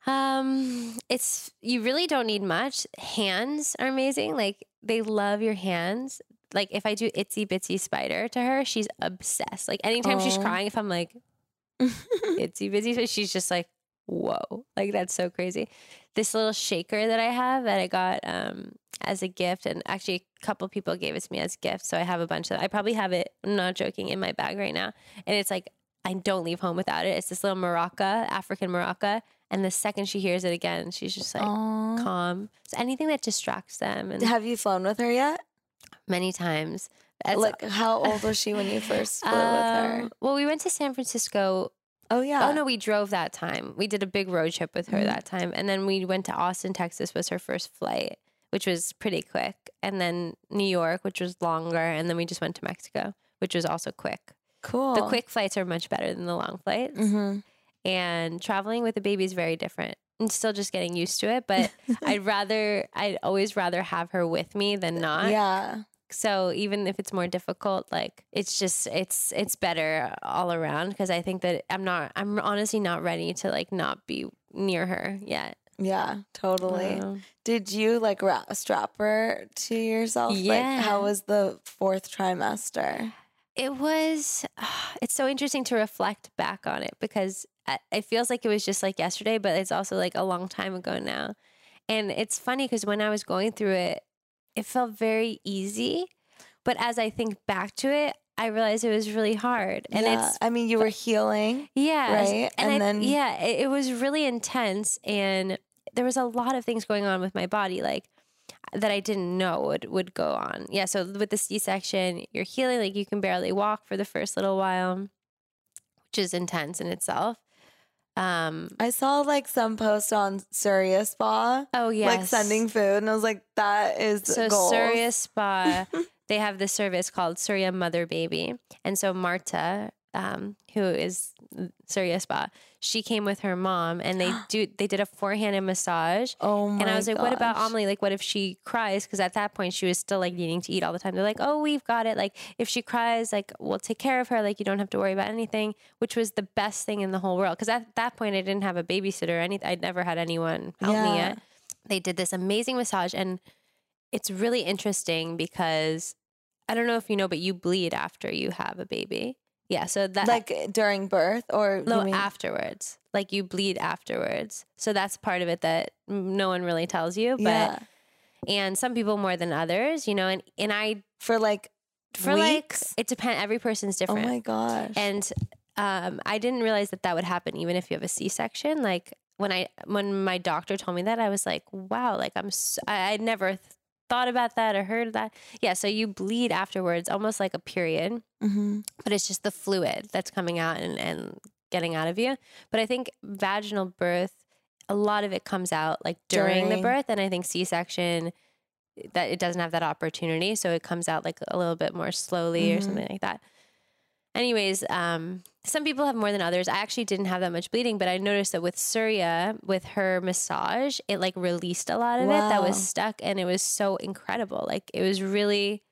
Um it's you really don't need much. Hands are amazing. Like they love your hands. Like if I do itsy bitsy spider to her, she's obsessed. Like anytime she's crying, if I'm like itsy bitsy spider, she's just like, whoa. Like that's so crazy. This little shaker that I have that I got um as a gift, and actually a couple people gave it to me as gifts. So I have a bunch of I probably have it, I'm not joking, in my bag right now. And it's like I don't leave home without it. It's this little maraca, African maraca. And the second she hears it again, she's just like Aw. calm. So anything that distracts them and Have you flown with her yet? Many times. That's- like, how old was she when you first flew with her? um, Well, we went to San Francisco Oh yeah. Oh no, we drove that time. We did a big road trip with her Mhm. that time, and then we went to Austin, Texas. Was her first flight, which was pretty quick, and then New York, which was longer, and then we just went to Mexico, which was also quick. Cool. The quick flights are much better than the long flights, Mm-hmm. and traveling with a baby is very different. I'm still just getting used to it, but I'd rather, I'd always rather have her with me than not. Yeah. So even if it's more difficult, like it's just it's it's better all around because I think that I'm not I'm honestly not ready to like not be near her yet. Yeah. Totally. Did you like ra- strap her to yourself? Like, Yeah. how was the fourth trimester? it was ah, it's so interesting to reflect back on it because it feels like it was just like yesterday, but it's also like a long time ago now. And it's funny because when I was going through it, it felt very easy. But as I think back to it, I realized it was really hard. And yeah. it's I mean, you were healing. Yeah. Right? And, And I, then- yeah, it, it was really intense. And there was a lot of things going on with my body, like that I didn't know would, would go on. Yeah. So with the C section, you're healing, like you can barely walk for the first little while, which is intense in itself. Um, I saw like some post on Surya Spa, oh, yeah. like sending food, and I was like, that is So goals. Surya Spa, they have this service called Surya Mother Baby, and so Marta, um, who is Surya Spa, she came with her mom, and they do they did a four-handed massage. Oh my And I was like, what about. Amelie? Like, what if she cries? Because at that point, she was still like needing to eat all the time. They're like, oh, we've got it. Like, if she cries, like, we'll take care of her. Like, you don't have to worry about anything, which was the best thing in the whole world. Because at that point, I didn't have a babysitter or anything. I'd never had anyone help me Yeah. yet. They did this amazing massage. And it's really interesting because I don't know if you know, but you bleed after you have a baby. Yeah. So that, like during birth or no, afterwards. Like you bleed afterwards. So that's part of it that no one really tells you. But yeah, and some people more than others, you know, and and I for like for weeks. like it depends every person's different. oh my gosh. And um I didn't realize that that would happen even if you have a C-section. Like when I when my doctor told me that I was like, wow, like I'm so, I I'd never th- thought about that or heard that. Yeah, so you bleed afterwards almost like a period Mhm. but it's just the fluid that's coming out and, and getting out of you. But I think vaginal birth, a lot of it comes out like during, During. the birth, and I think C section that it doesn't have that opportunity, so it comes out like a little bit more slowly or Mhm. something like that. Anyways, um, some people have more than others. I actually didn't have that much bleeding, but I noticed that with Surya, with her massage, it like released a lot of it that was stuck, and it was so incredible. Like it was really,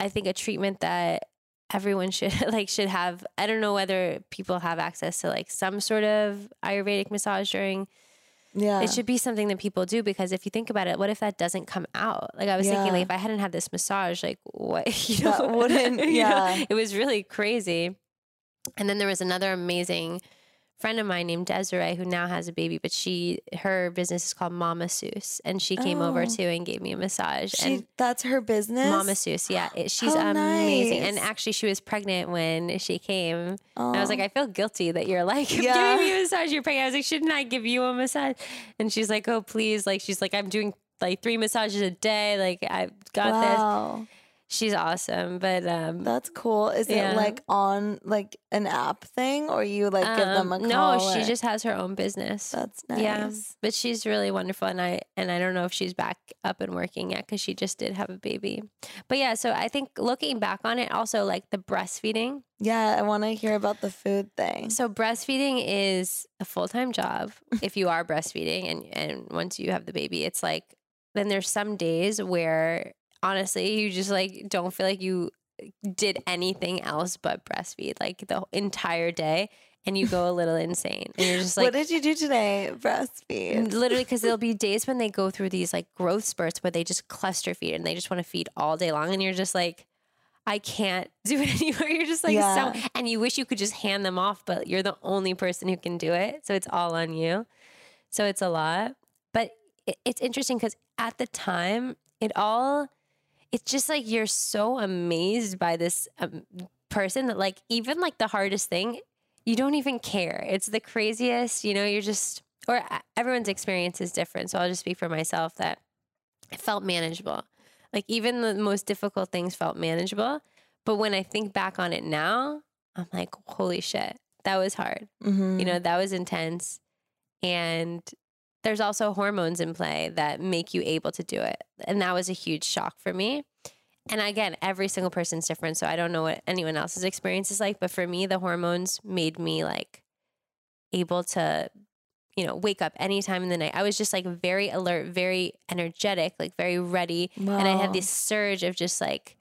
I think, a treatment that everyone should like should have. I don't know whether people have access to like some sort of Ayurvedic massage during. Yeah, It should be something that people do because if you think about it, what if that doesn't come out? Like I was thinking, like if I hadn't had this massage, like what you know, wouldn't- you know, yeah. it was really crazy. And then there was another amazing friend of mine named Desiree who now has a baby, but she her business is called Mama Seuss, and she came over Oh. too and gave me a massage. she and that's her business. Mama Seuss, yeah, it, she's How amazing. And actually, she was pregnant when she came. And I was like, I feel guilty that you're like Yeah. giving me a massage. You're pregnant. I was like, shouldn't I give you a massage? And she's like, oh please. Like she's like, I'm doing like three massages a day. Like I've got this. She's awesome. But um, that's cool. Is Yeah. it like on like an app thing, or you like give them a um, call? no, she just has her own business. That's nice. Yeah, but she's really wonderful, and I and I don't know if she's back up and working yet because she just did have a baby. But yeah, so I think looking back on it, also like the breastfeeding. Yeah, I want to hear about the food thing. So breastfeeding is a full time job if you are breastfeeding, and and once you have the baby, it's like then there's some days where honestly you just like don't feel like you did anything else but breastfeed like the entire day, and you go a little insane, and you're just like what did you do today? Breastfeed. literally because there'll be days when they go through these like growth spurts where they just cluster feed and they just want to feed all day long and you're just like i can't do it anymore you're just like Yeah. so and you wish you could just hand them off but you're the only person who can do it so it's all on you so it's a lot but it, it's interesting because at the time it all it's just like you're so amazed by this um, person that like even like the hardest thing you don't even care it's the craziest you know you're just or uh, everyone's experience is different so i'll just speak for myself that it felt manageable like even the most difficult things felt manageable but when i think back on it now i'm like holy shit that was hard. Mhm. You know, that was intense. And there's also hormones in play that make you able to do it. And that was a huge shock for me. And again, every single person's different. So I don't know what anyone else's experience is like. But for me, the hormones made me like able to, you know, wake up anytime in the night. I was just like very alert, very energetic, like very ready. And I had this surge of just like,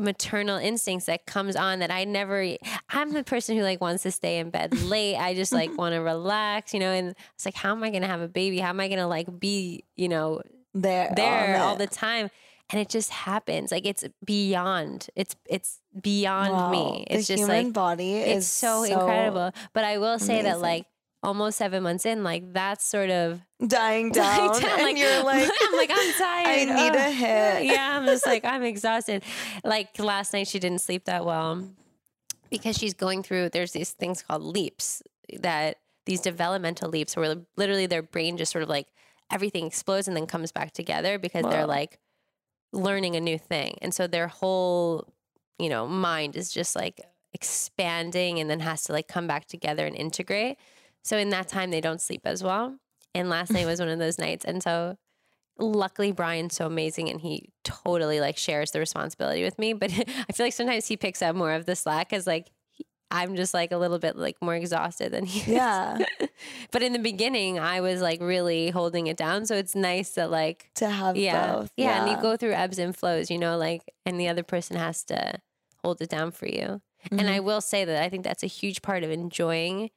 maternal instincts that comes on that I never I'm the person who like wants to stay in bed late. I just like want to relax, you know, and it's like how am I going to have a baby? How am I going to like be, you know, there, there on all the time? And it just happens. Like it's beyond. It's it's beyond me. It's the just human like body it's is so, incredible. But I will say that like almost 7 months in like that's sort of dying dying down, down, and like, you're like, I'm like I'm tired. I need Ugh. a hit. Yeah, I'm just like I'm exhausted. Like last night, she didn't sleep that well because she's going through. There's these things called leaps that these developmental leaps where literally their brain just sort of like everything explodes and then comes back together because they're like learning a new thing, and so their whole you know mind is just like expanding and then has to like come back together and integrate. So in that time, they don't sleep as well. And last night was one of those nights, and so luckily Brian's so amazing and he totally like shares the responsibility with me. But I feel like sometimes he picks up more of the slack because like he- I'm just like a little bit like more exhausted than he is. Yeah. but in the beginning, I was like really holding it down. So it's nice that like to have yeah, both. yeah, yeah. and you go through ebbs and flows, you know, like and the other person has to hold it down for you. And Mm-hmm. I will say that I think that's a huge part of enjoying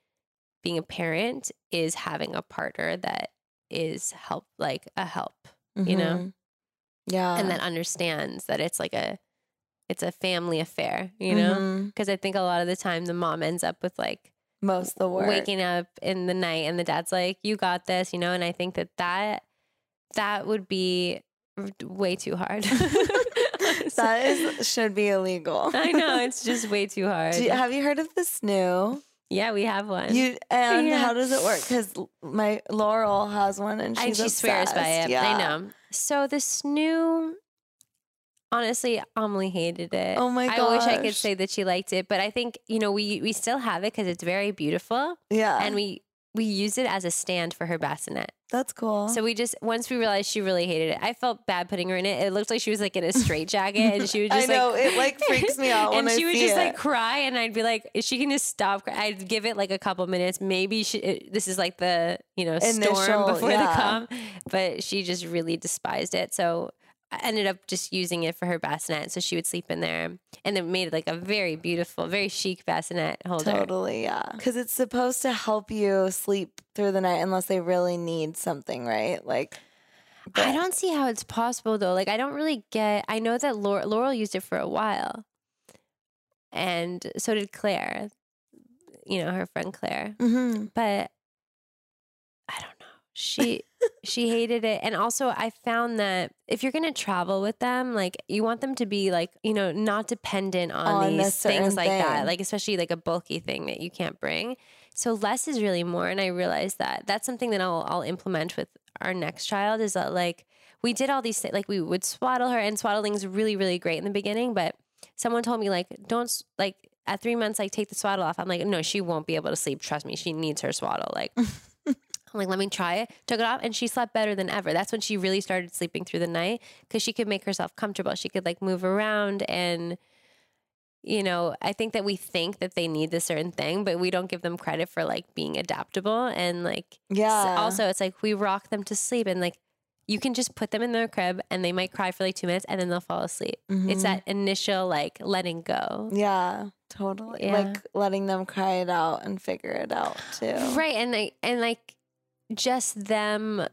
being a parent is having a partner that is help like a help you know? Mhm. Yeah. and that understands that it's like a it's a family affair, you know? Because I think a lot of the time the mom ends up with like most of the work. waking up in the night and the dad's like, "You got this," you know? And I think that that that would be way too hard. that is should be illegal. I know it's just way too hard. You- have you heard of the SNOO? Yeah, we have one. You and Yeah. how does it work? Because my Laurel has one, and and she swears by it. Yeah. I know. So this SNOO, honestly, Amelie hated it. Oh my gosh. I wish I could say that she liked it, but I think you know we we still have it because it's very beautiful, Yeah, and we we used it as a stand for her bassinet. that's cool. So we just once we realized she really hated it, I felt bad putting her in it. It looked like she was like in a straight jacket, and she would I just know like it like freaks me out when and I she would see just it. like cry, and I'd be like, "If she can just stop." cry-" I'd give it like a couple minutes. Maybe she, it, this is like the you know Initial, storm before yeah. the calm, but she just really despised it. So I ended up just using it for her bassinet, so she would sleep in there, and it made like a very beautiful, very chic bassinet holder. Totally, yeah. Because it's supposed to help you sleep through the night unless they really need something, right? Like, I don't see how it's possible though. Like I don't really get. I know that Laurel, Laurel used it for a while, and so did Claire. You know her friend Claire. Mhm. but I don't know. She she hated it and also I found that if you're going to travel with them like you want them to be like, you know, not dependent on, On these things like that. Like especially like a bulky thing that you can't bring. So less is really more and I realized that that's something that I'll I'll implement with our next child is that like we did all these things like we would swaddle her and swaddling's really really great in the beginning but someone told me like don't like at three months like take the swaddle off i'm like no she won't be able to sleep trust me she needs her swaddle like i'm like let me try it took it off and she slept better than ever that's when she really started sleeping through the night because she could make herself comfortable she could like move around and you know i think that we think that they need this certain thing but we don't give them credit for like being adaptable and like yeah. also, it's like we rock them to sleep and like you can just put them in their crib and they might cry for like two minutes and then they'll fall asleep. It's Mhm. that initial like letting go. Yeah, totally. Yeah. Like letting them cry it out and figure it out too. Right. And like and like just them,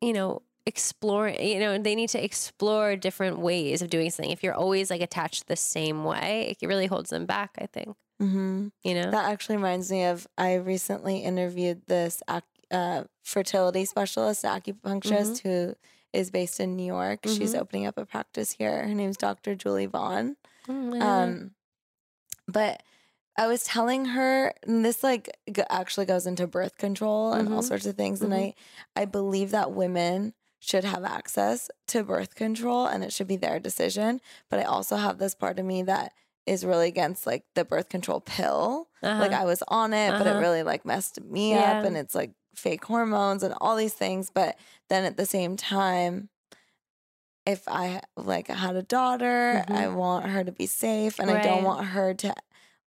you know, explore you know, they need to explore different ways of doing something. If you're always like attached the same way, it really holds them back, I think. hmm You know? That actually reminds me of I recently interviewed this ac- uh, fertility specialist, acupuncturist, Mm-hmm. who is based in New York. She's Mhm. opening up a practice here. Her name's Dr. Julie Vaughn. Mm. Um, but I was telling her, and this like g- actually goes into birth control and all Mhm. sorts of things. And Mhm. I, I believe that women should have access to birth control and it should be their decision. But I also have this part of me that is really against like the birth control pill. Uh-huh. Like I was on it, but it Uh-huh. really like messed me Yeah. up and it's like fake hormones and all these things. But then at the same time, if I like had a daughter, I Mhm. want her to be safe and I don't want her to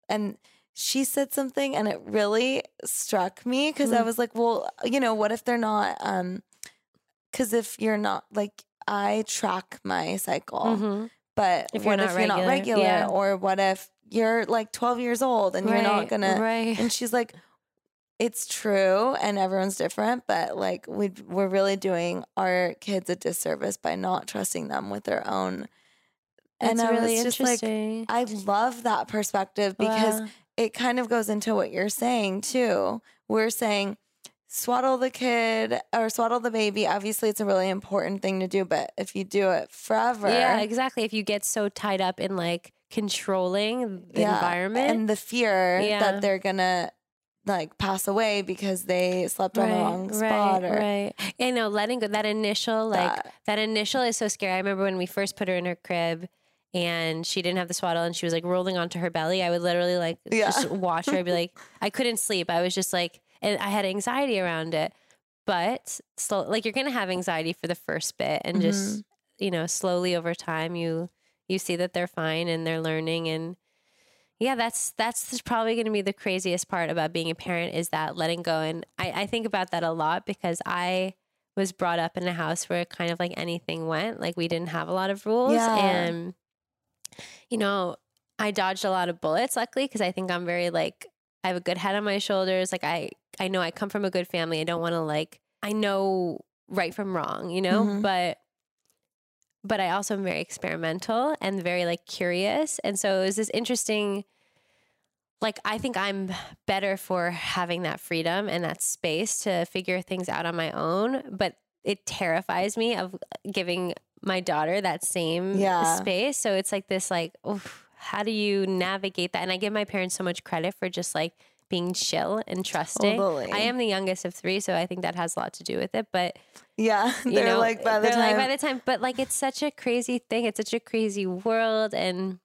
and she said something and it really struck me because I Mm. was like, well, you know, what if they're not um because if you're not like I track my cycle, Mhm. but If you're what not if you're not regular, yeah. Or what if you're like 12 years old and you're not Right, gonna right. and she's like, it's true and everyone's different, but like we we're really doing our kids a disservice by not trusting them with their own. And That's I really was just like, interesting. I love that perspective because Wow. it kind of goes into what you're saying too. We're saying swaddle the kid or swaddle the baby. Obviously, it's a really important thing to do, but if you do it forever, Yeah, exactly. If you get so tied up in like controlling the yeah, environment, and the fear Yeah. that they're gonna like pass away because they slept on the wrong spot or right. You know, letting go that initial like That. that. initial is so scary. I remember when we first put her in her crib and she didn't have the swaddle and she was like rolling onto her belly. I would literally like Yeah. just watch her. I'd be like, I couldn't sleep. I was just like, and I had anxiety around it. But slow, like you're gonna have anxiety for the first bit, and Mm-hmm. just you know, slowly over time, you you see that they're fine and they're learning and yeah that's that's probably going to be the craziest part about being a parent is that letting go and I, I think about that a lot because i was brought up in a house where kind of like anything went like we didn't have a lot of rules Yeah. and you know i dodged a lot of bullets luckily because i think i'm very like i have a good head on my shoulders like i i know i come from a good family i don't want to like i know right from wrong you know Mhm. but but I also am very experimental and very like curious. And so it was this interesting, like, I think I'm better for having that freedom and that space to figure things out on my own. But it terrifies me of giving my daughter that same Yeah. space. So it's like this, like, oof, how do you navigate that? And I give my parents so much credit for just like being chill and trusting. Totally. I am the youngest of three, so I think that has a lot to do with it. But yeah, you they're know, like by the they're time like by the time, but like it's such a crazy thing. It's such a crazy world, and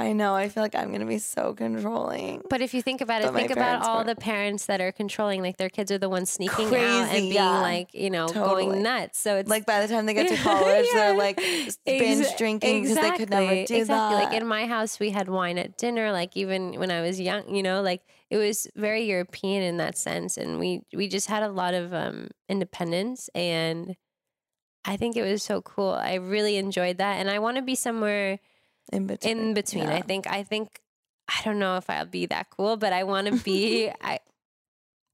I know, I feel like I'm gonna be so controlling. but if you think about it, But think about all were- the parents that are controlling, like their kids are the ones sneaking out and being yeah. like, you know, Totally. going nuts. So it's Like by the time they get to college, they're like binge Exa- drinking because they could never do exactly. that. Like in my house, we had wine at dinner. Like even when I was young, you know, like it was very European in that sense, and we we just had a lot of um, independence, and I think it was so cool. I really enjoyed that, and I want to be somewhere in between. in between. Yeah. I think I think I don't know if I'll be that cool, but I want to be. I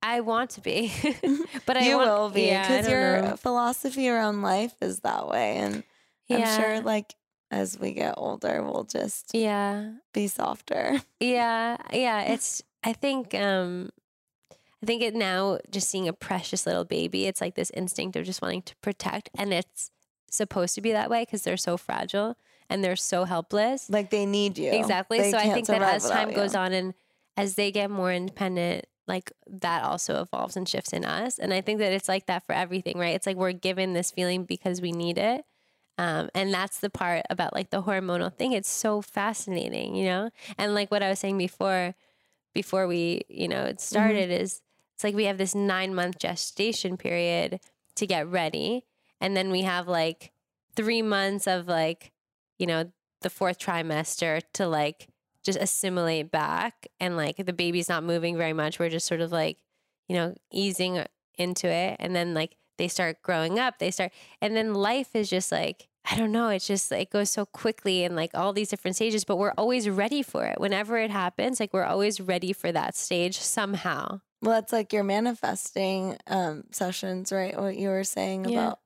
I want to be, but I you want, will be because don't your know. philosophy around life is that way, and I'm sure like as we get older, we'll just yeah. be softer. Yeah, yeah. It's. I think. Um, I think it now just seeing a precious little baby. It's like this instinct of just wanting to protect, and it's supposed to be that way because they're so fragile and they're so helpless. Like they need you Exactly. They so I think that as time you. goes on and as they get more independent, like that also evolves and shifts in us. And I think that it's like that for everything, right? It's like we're given this feeling because we need it. Um, and that's the part about like the hormonal thing. It's so fascinating, you know? And like what I was saying before, before we, you know, it started is it's like we have this nine month gestation period to get ready. And then we have like three months of like, you know, the fourth trimester to like just assimilate back and like the baby's not moving very much. We're just sort of like, you know, easing into it. And then like they start growing up, they start, and then life is just like, I don't know, it's just it goes so quickly and like all these different stages, but we're always ready for it. Whenever it happens, like we're always ready for that stage somehow. Well, it's like your manifesting um, sessions, right? What you were saying Yeah. about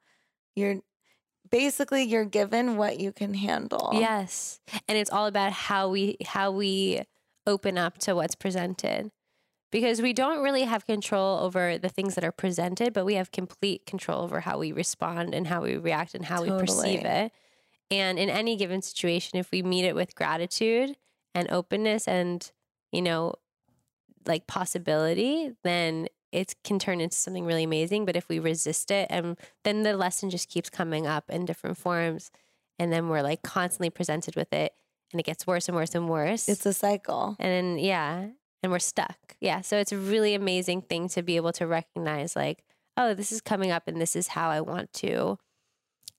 you're basically you're given what you can handle. Yes. And it's all about how we how we open up to what's presented. Because we don't really have control over the things that are presented, but we have complete control over how we respond and how we react and how we perceive it. And in any given situation, if we meet it with gratitude and openness and, you know, like possibility, then it can turn into something really amazing. But if we resist it, and then the lesson just keeps coming up in different forms, and then we're like constantly presented with it, and it gets worse and worse and worse. It's a cycle. and then yeah, and we're stuck. Yeah, so it's a really amazing thing to be able to recognize like, oh, this is coming up and this is how I want to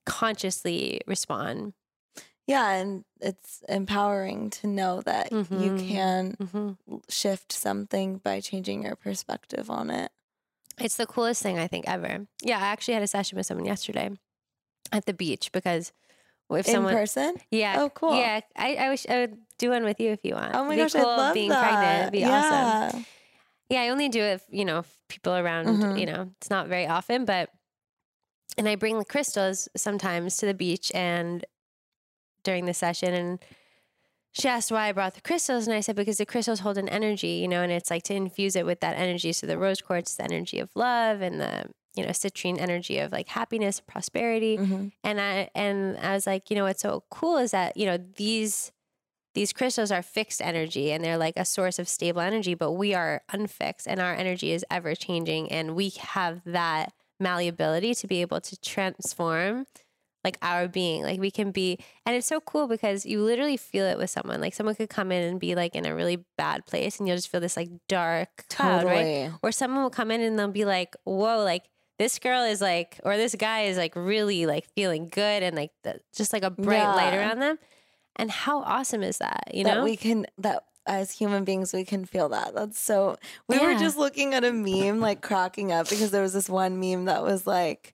consciously respond. Yeah, and it's empowering to know that you Mhm. can hmm shift something by changing your perspective on it. It's the coolest thing I think ever. Yeah, I actually had a session with someone yesterday at the beach because if In someone person? Yeah. Oh, cool. Yeah. I, I wish I would do one with you if you want. Oh my gosh, I cool love being that. pregnant. It'd be awesome. yeah. Yeah, I only do it if, you know, if people around, Mhm. you know, it's not very often, but and I bring the crystals sometimes to the beach and during the session and she asked why I brought the crystals and I said because the crystals hold an energy, you know, and it's like to infuse it with that energy. So the rose quartz, the energy of love and the, you know, citrine energy of like happiness, prosperity Mhm. and I and I was like, you know, what's so cool is that you know these these crystals are fixed energy and they're like a source of stable energy, but we are unfixed and our energy is ever changing, and we have that malleability to be able to transform like our being like we can be and it's so cool because you literally feel it with someone like someone could come in and be like in a really bad place and you'll just feel this like dark cloud right Totally. or someone will come in and they'll be like, "Whoa, like this girl is like, or this guy is like really like feeling good and like the, just like a bright light around them." And how awesome is that? You that know? we can that as human beings we can feel that. That's so we were just looking at a meme like cracking up because there was this one meme that was like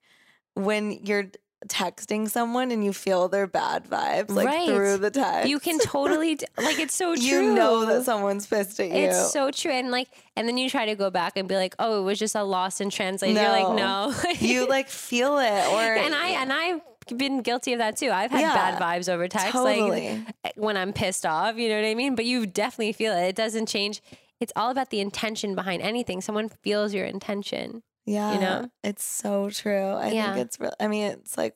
when you're texting someone and you feel their bad vibes like Right. through the text. you can totally d- like it's so true. you know that someone's pissed at you. It's so true, and like, and then you try to go back and be like, "Oh, it was just a lost in translation." You're like, No. "No." you like feel it or and I and I've been guilty of that too. I've had bad vibes over text, totally. like when I'm pissed off. You know what I mean? But you definitely feel it. It doesn't change. It's all about the intention behind anything. Someone feels your intention. Yeah. You know? It's so true. I Yeah. think it's real. I mean, it's like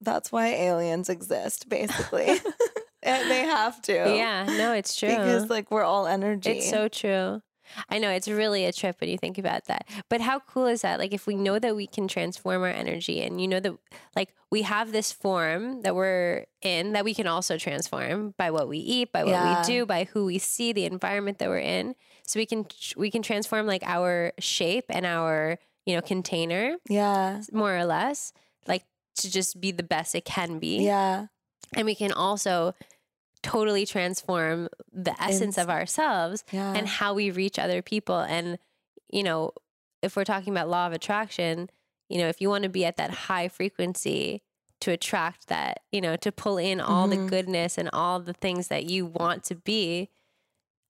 that's why aliens exist, basically. and they have to. Yeah, no, it's true. Because like we're all energy. It's so true. I know it's really a trip when you think about that. But how cool is that? Like if we know that we can transform our energy and you know that like we have this form that we're in that we can also transform by what we eat, by what Yeah. we do, by who we see, the environment that we're in. So we can we can transform like our shape and our, you know, container Yeah. more or less, like to just be the best it can be Yeah. and we can also totally transform the essence of ourselves Yeah. and how we reach other people and you know if we're talking about law of attraction you know if you want to be at that high frequency to attract that you know to pull in all the Mhm. goodness and all the things that you want to be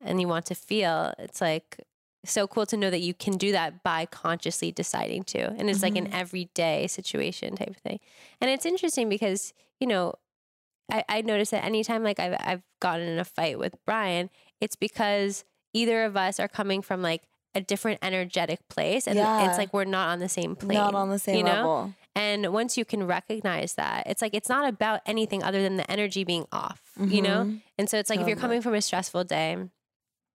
and you want to feel it's like so cool to know that you can do that by consciously deciding to and it's like an Mhm. everyday situation type of thing and it's interesting because you know I, I noticed that anytime like I've, I've gotten in a fight with Brian, it's because either of us are coming from like a different energetic place and Yeah. it's like we're not on the same plane. Not on the same you know? level. And once you can recognize that, it's like it's not about anything other than the energy being off, you know? Mhm. And so it's like if you're coming from a stressful day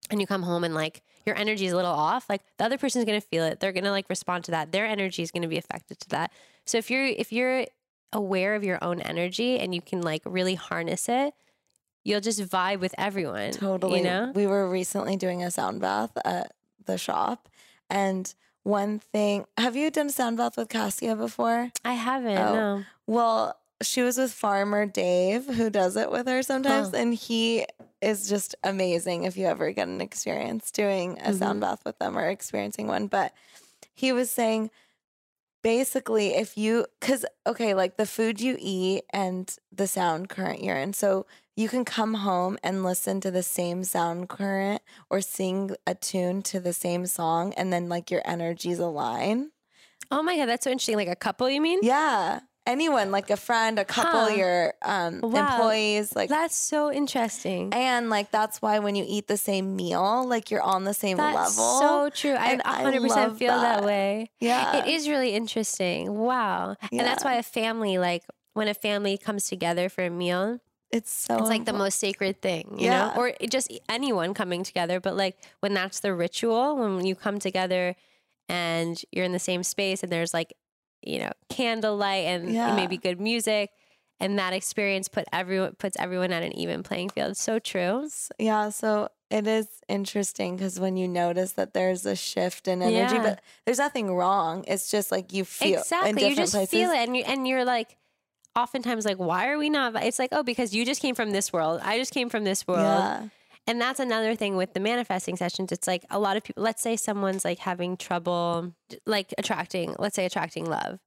and you come home and like your energy is a little off, like the other person's gonna feel it. They're gonna like respond to that. Their energy is gonna be affected to that. So if you're if you're aware of your own energy and you can like really harness it, you'll just vibe with everyone. Totally. You know? We were recently doing a sound bath at the shop. And one thing, have you done a sound bath with Cassia before? I haven't. Oh. No. Well, she was with Farmer Dave, who does it with her sometimes. Huh. And he is just amazing if you ever get an experience doing a sound Mhm. bath with them or experiencing one. But he was saying basically, if you, because, okay, like the food you eat and the sound current you're in. So you can come home and listen to the same sound current or sing a tune to the same song, and then like your energies align. Oh my god, that's so interesting. Like a couple, you mean? Yeah. Anyone, like a friend, a couple, Huh. your um, Wow. employees, like, That's so interesting. and like that's why when you eat the same meal, like you're on the same That's level. so true. I I 100% love feel that. that. way. yeah, It is really interesting. Wow. yeah. And that's why a family, like when a family comes together for a meal, It's so it's like the most sacred thing, you Yeah. know? Or just anyone coming together. But like when that's the ritual, when you come together and you're in the same space and there's like, you know, candlelight and Yeah. maybe good music and that experience put everyone puts everyone at an even playing field. It's so true. Yeah, so it is interesting because when you notice that there's a shift in energy, Yeah. but there's nothing wrong. It's just like you feel in exactly. different You just places. feel it, and you and you're like, oftentimes like, why are we not? It's like, oh, because you just came from this world. I just came from this world. Yeah. And that's another thing with the manifesting sessions. It's like a lot of people, let's say someone's like having trouble, like attracting, let's say attracting love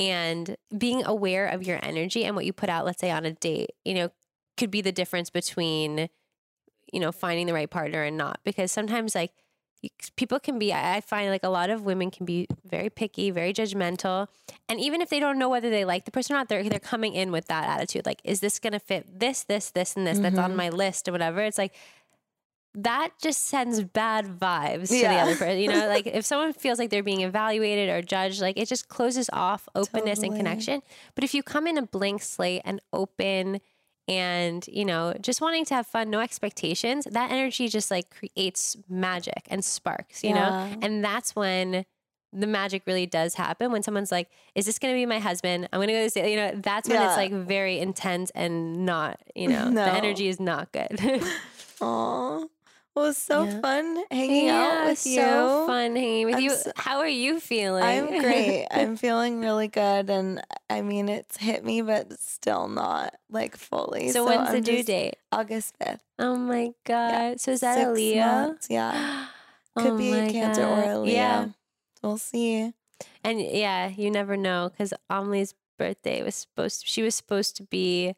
and being aware of your energy and what you put out, let's say on a date, you know, could be the difference between, you know, finding the right partner and not. Because sometimes like people can be, I find like a lot of women can be very picky, very judgmental. And even if they don't know whether they like the person or not, they're, they're coming in with that attitude. Like, is this going to fit this, this, this, and this that's on Mhm. my list or whatever? It's like, that just sends bad vibes to the other person. You know, like if someone feels like they're being evaluated or judged, like it just closes off openness and connection. But if you come in a blank slate and open and, you know, just wanting to have fun, no expectations, that energy just like creates magic and sparks, you know? And that's when the magic really does happen when someone's like, is this going to be my husband? I'm going to go to this, you know, that's when Yeah. it's like very intense and not, you know, No. the energy is not good. Aw. Well, it was so Yeah. fun hanging out with you. so fun hanging with I'm you. so- How are you feeling? I'm great. I'm feeling really good. And I mean, it's hit me, but still not like fully. so, when's the I'm due just- date? August 5th. Oh my god! So is that a Six Leo? months, Yeah. Could Oh be a Cancer or a God. Leo. Yeah, We'll see. and yeah, you never know because Amelie's birthday was supposed. she was supposed to be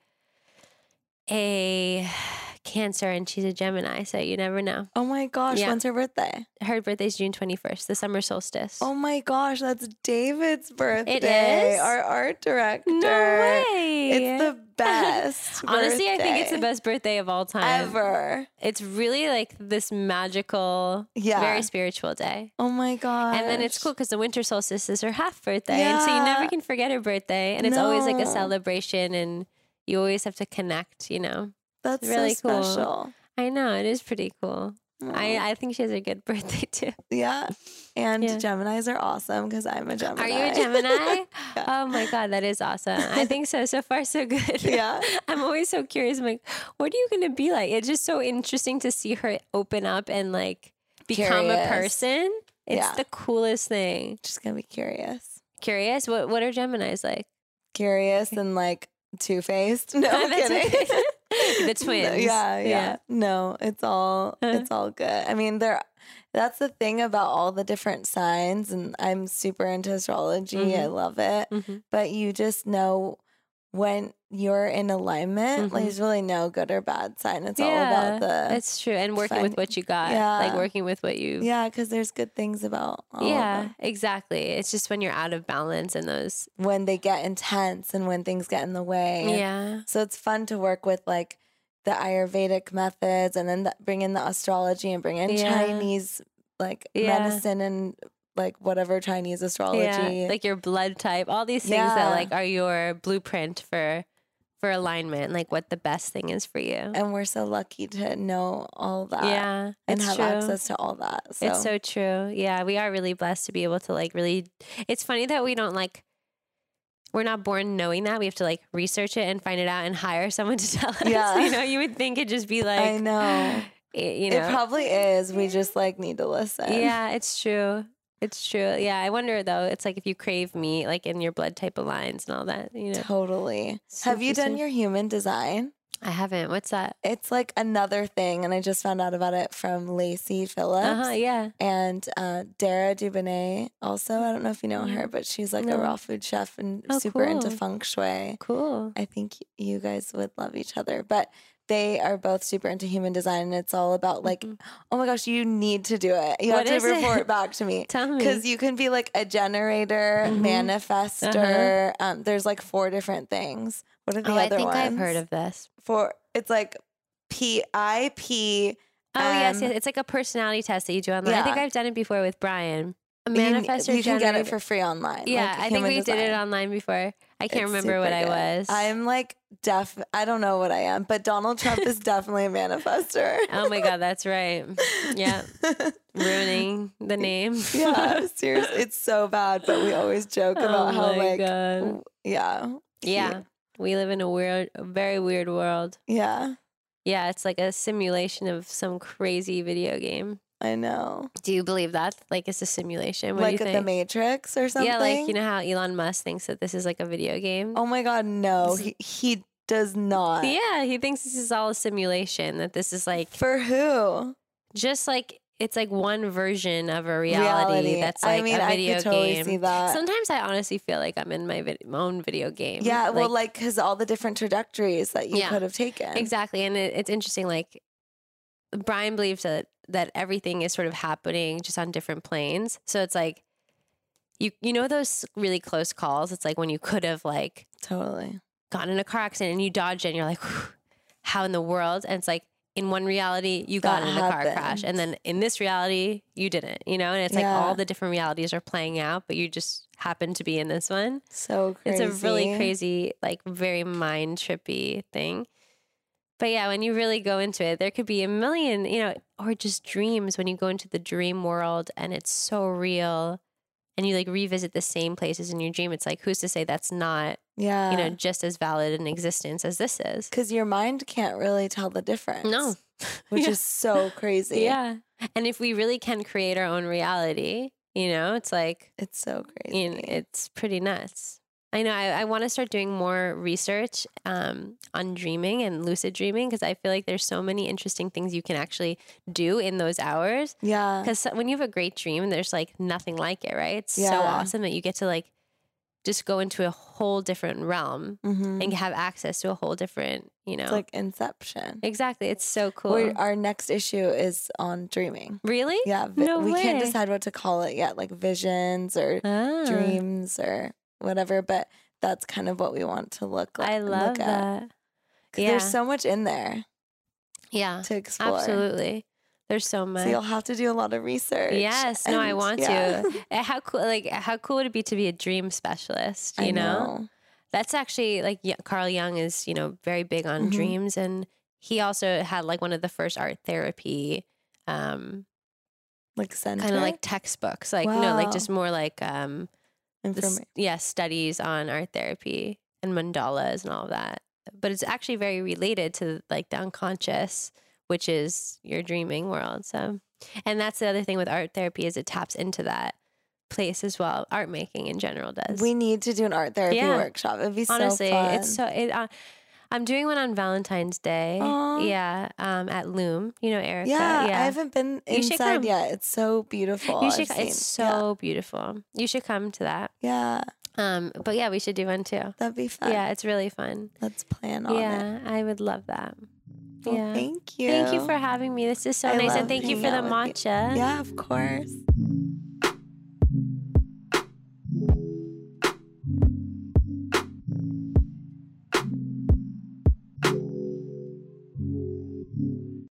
a Cancer, and she's a Gemini, so you never know. Oh my gosh, Yeah. when's her birthday? Her birthday's June twenty first, the summer solstice. Oh my gosh, that's David's birthday. is? Our art director. no way! It's the best. Honestly, I think it's the best birthday of all time. ever. It's really like this magical, Yeah. very spiritual day. Oh my god. And then it's cool because the winter solstice is her half birthday. And so you never can forget her birthday. And it's always like a celebration and you always have to connect, you know? That's really so cool. special. I know, it is pretty cool. I, I think she has a good birthday too. yeah. And Yeah. Geminis are awesome because I'm a Gemini. Are you a Gemini? Yeah. Oh my God, that is awesome. I think so. So far, so good. Yeah. I'm always so curious. I'm like, what are you going to be like? It's just so interesting to see her open up and like become a person. It's Yeah. the coolest thing. Just gonna be curious. Curious? What, what are Geminis like? Curious and like two faced. No kidding. The twins. Yeah, yeah, Yeah. No, it's all Uh. it's all good. I mean, there that's the thing about all the different signs and I'm super into astrology. I Mhm. love it. Mhm. But you just know when you're in alignment, like Mhm. there's really no good or bad sign. It's all about the It's true. And working with what you got. yeah. Like working with what you. Yeah, because there's good things about all Yeah, exactly. It's just when you're out of balance and those. When they get intense and when things get in the way. Yeah. So it's fun to work with like the Ayurvedic methods and then the, bring in the astrology and bring in Yeah. Chinese like Yeah. medicine and like whatever Chinese astrology. Yeah. Like your blood type, all these things that like are your blueprint for for alignment, like what the best thing is for you. and we're so lucky to know all that yeah. and have true. access to all that. So, It's so true. Yeah, we are really blessed to be able to like really. It's funny that we don't like. We're not born knowing that. We have to like research it and find it out and hire someone to tell us. Yeah. You know, you would think it'd just be like, I know. you know, It probably is. We just like need to listen. yeah, it's true. It's true. Yeah, I wonder though. It's like if you crave meat, like in your blood type aligns and all that. You know, Totally. Have you done your human design? I haven't. What's that? It's like another thing, and I just found out about it from Lacy Phillips. Uh huh. Yeah. and uh, Dara Dubinet also. I don't know if you know her, but she's like No. a raw food chef and Oh, super into feng shui. Cool. I think you guys would love each other, but they are both super into human design, and it's all about like, Mhm. oh my gosh, you need to do it. You What have to it? report back to me. Tell me. Because you can be like a generator, Mhm. manifester. Um, there's like four different things. What are the oh, I other think ones? I've heard of this. four. It's like P I P. Oh yes, yes, it's like a personality test that you do online. I think. I've done it before with Brian. A You, manifestor. you can get it for free online. Yeah, like I think we did it online before. I can't It's remember what super I was. I'm like deaf. I don't know what I am, but Donald Trump is definitely a manifester. oh my god, that's right. Yeah, ruining the name. yeah, seriously, it's so bad. But we always joke oh about oh how like, god. yeah, Yeah. We live in a weird, a very weird world. Yeah, Yeah, it's like a simulation of some crazy video game. I know. Do you believe that? Like it's a simulation? What like do you at the? Matrix or something. yeah, like you know how Elon Musk thinks that this is like a video game. Oh my god, no. He, he does not. Yeah, he thinks this is all a simulation. That this is like For who? just like it's like one version of a reality, that's like I mean, a I video could totally game. see that. Sometimes I honestly feel like I'm in my, vid- my own video game. yeah, well, like because all the different trajectories that you Yeah. could have taken. exactly, and it, it's interesting. Like Brian believes that that everything is sort of happening just on different planes. So it's like you you know those really close calls. It's like when you could have like Totally. gotten in a car accident and you dodged it, and you're like, how in the world? And it's like in one reality you got That in a car crash, and then in this reality you didn't. You know, and it's like all the different realities are playing out, but you just happen to be in this one. So crazy. It's a really crazy, like very mind trippy thing. But yeah, when you really go into it, there could be a million, you know, or just dreams when you go into the dream world and it's so real and you like revisit the same places in your dream. It's like, who's to say that's not, Yeah. you know, just as valid in existence as this is? because your mind can't really tell the difference. No. Which Yeah. is so crazy. Yeah. And if we really can create our own reality, you know, it's like, It's so crazy. you know, it's pretty nuts. I know. I, I want to start doing more research um, on dreaming and lucid dreaming because I feel like there's so many interesting things you can actually do in those hours. yeah. Because when you have a great dream, there's like nothing like it, right? It's so awesome that you get to like just go into a whole different realm hmm and have access to a whole different, you know. It's like Inception. exactly. It's so cool. We're- our next issue is on dreaming. really? Yeah. vi- No we can't decide what to call it yet, like visions or Ah, dreams or whatever, but that's kind of what we want to look like. I love look at. that. Yeah. There's so much in there Yeah. to explore. Absolutely. There's so much. So you'll have to do a lot of research. Yes, no, I want yeah. to. Uh, How cool! Like, how cool would it be to be a dream specialist? You I know? that's actually like Carl Jung is, you know, very big on Mhm. dreams, and he also had like one of the first art therapy, um, like kind of like textbooks, like no, like just more like um, information. yeah, studies on art therapy and mandalas and all of that. But it's actually very related to like the unconscious, which is your dreaming world. So, and that's the other thing with art therapy is it taps into that place as well. Art making in general does. We need to do an art therapy Yeah. workshop. It'd be honestly, so fun. it's so. It, uh, I'm doing one on Valentine's Day. Aw. Yeah, um, at Loom. You know Erica. yeah, yeah. I haven't been You inside yet. It's so beautiful. you should. I've It's seen. so beautiful. You should come to that. yeah, yeah, Um, but yeah, we should do one too. that'd be fun. Yeah, it's really fun. let's plan on it. Yeah, I would love that. Well, yeah. thank you. Thank you for having me. This is so I nice. And thank you for the matcha. Yeah, of course.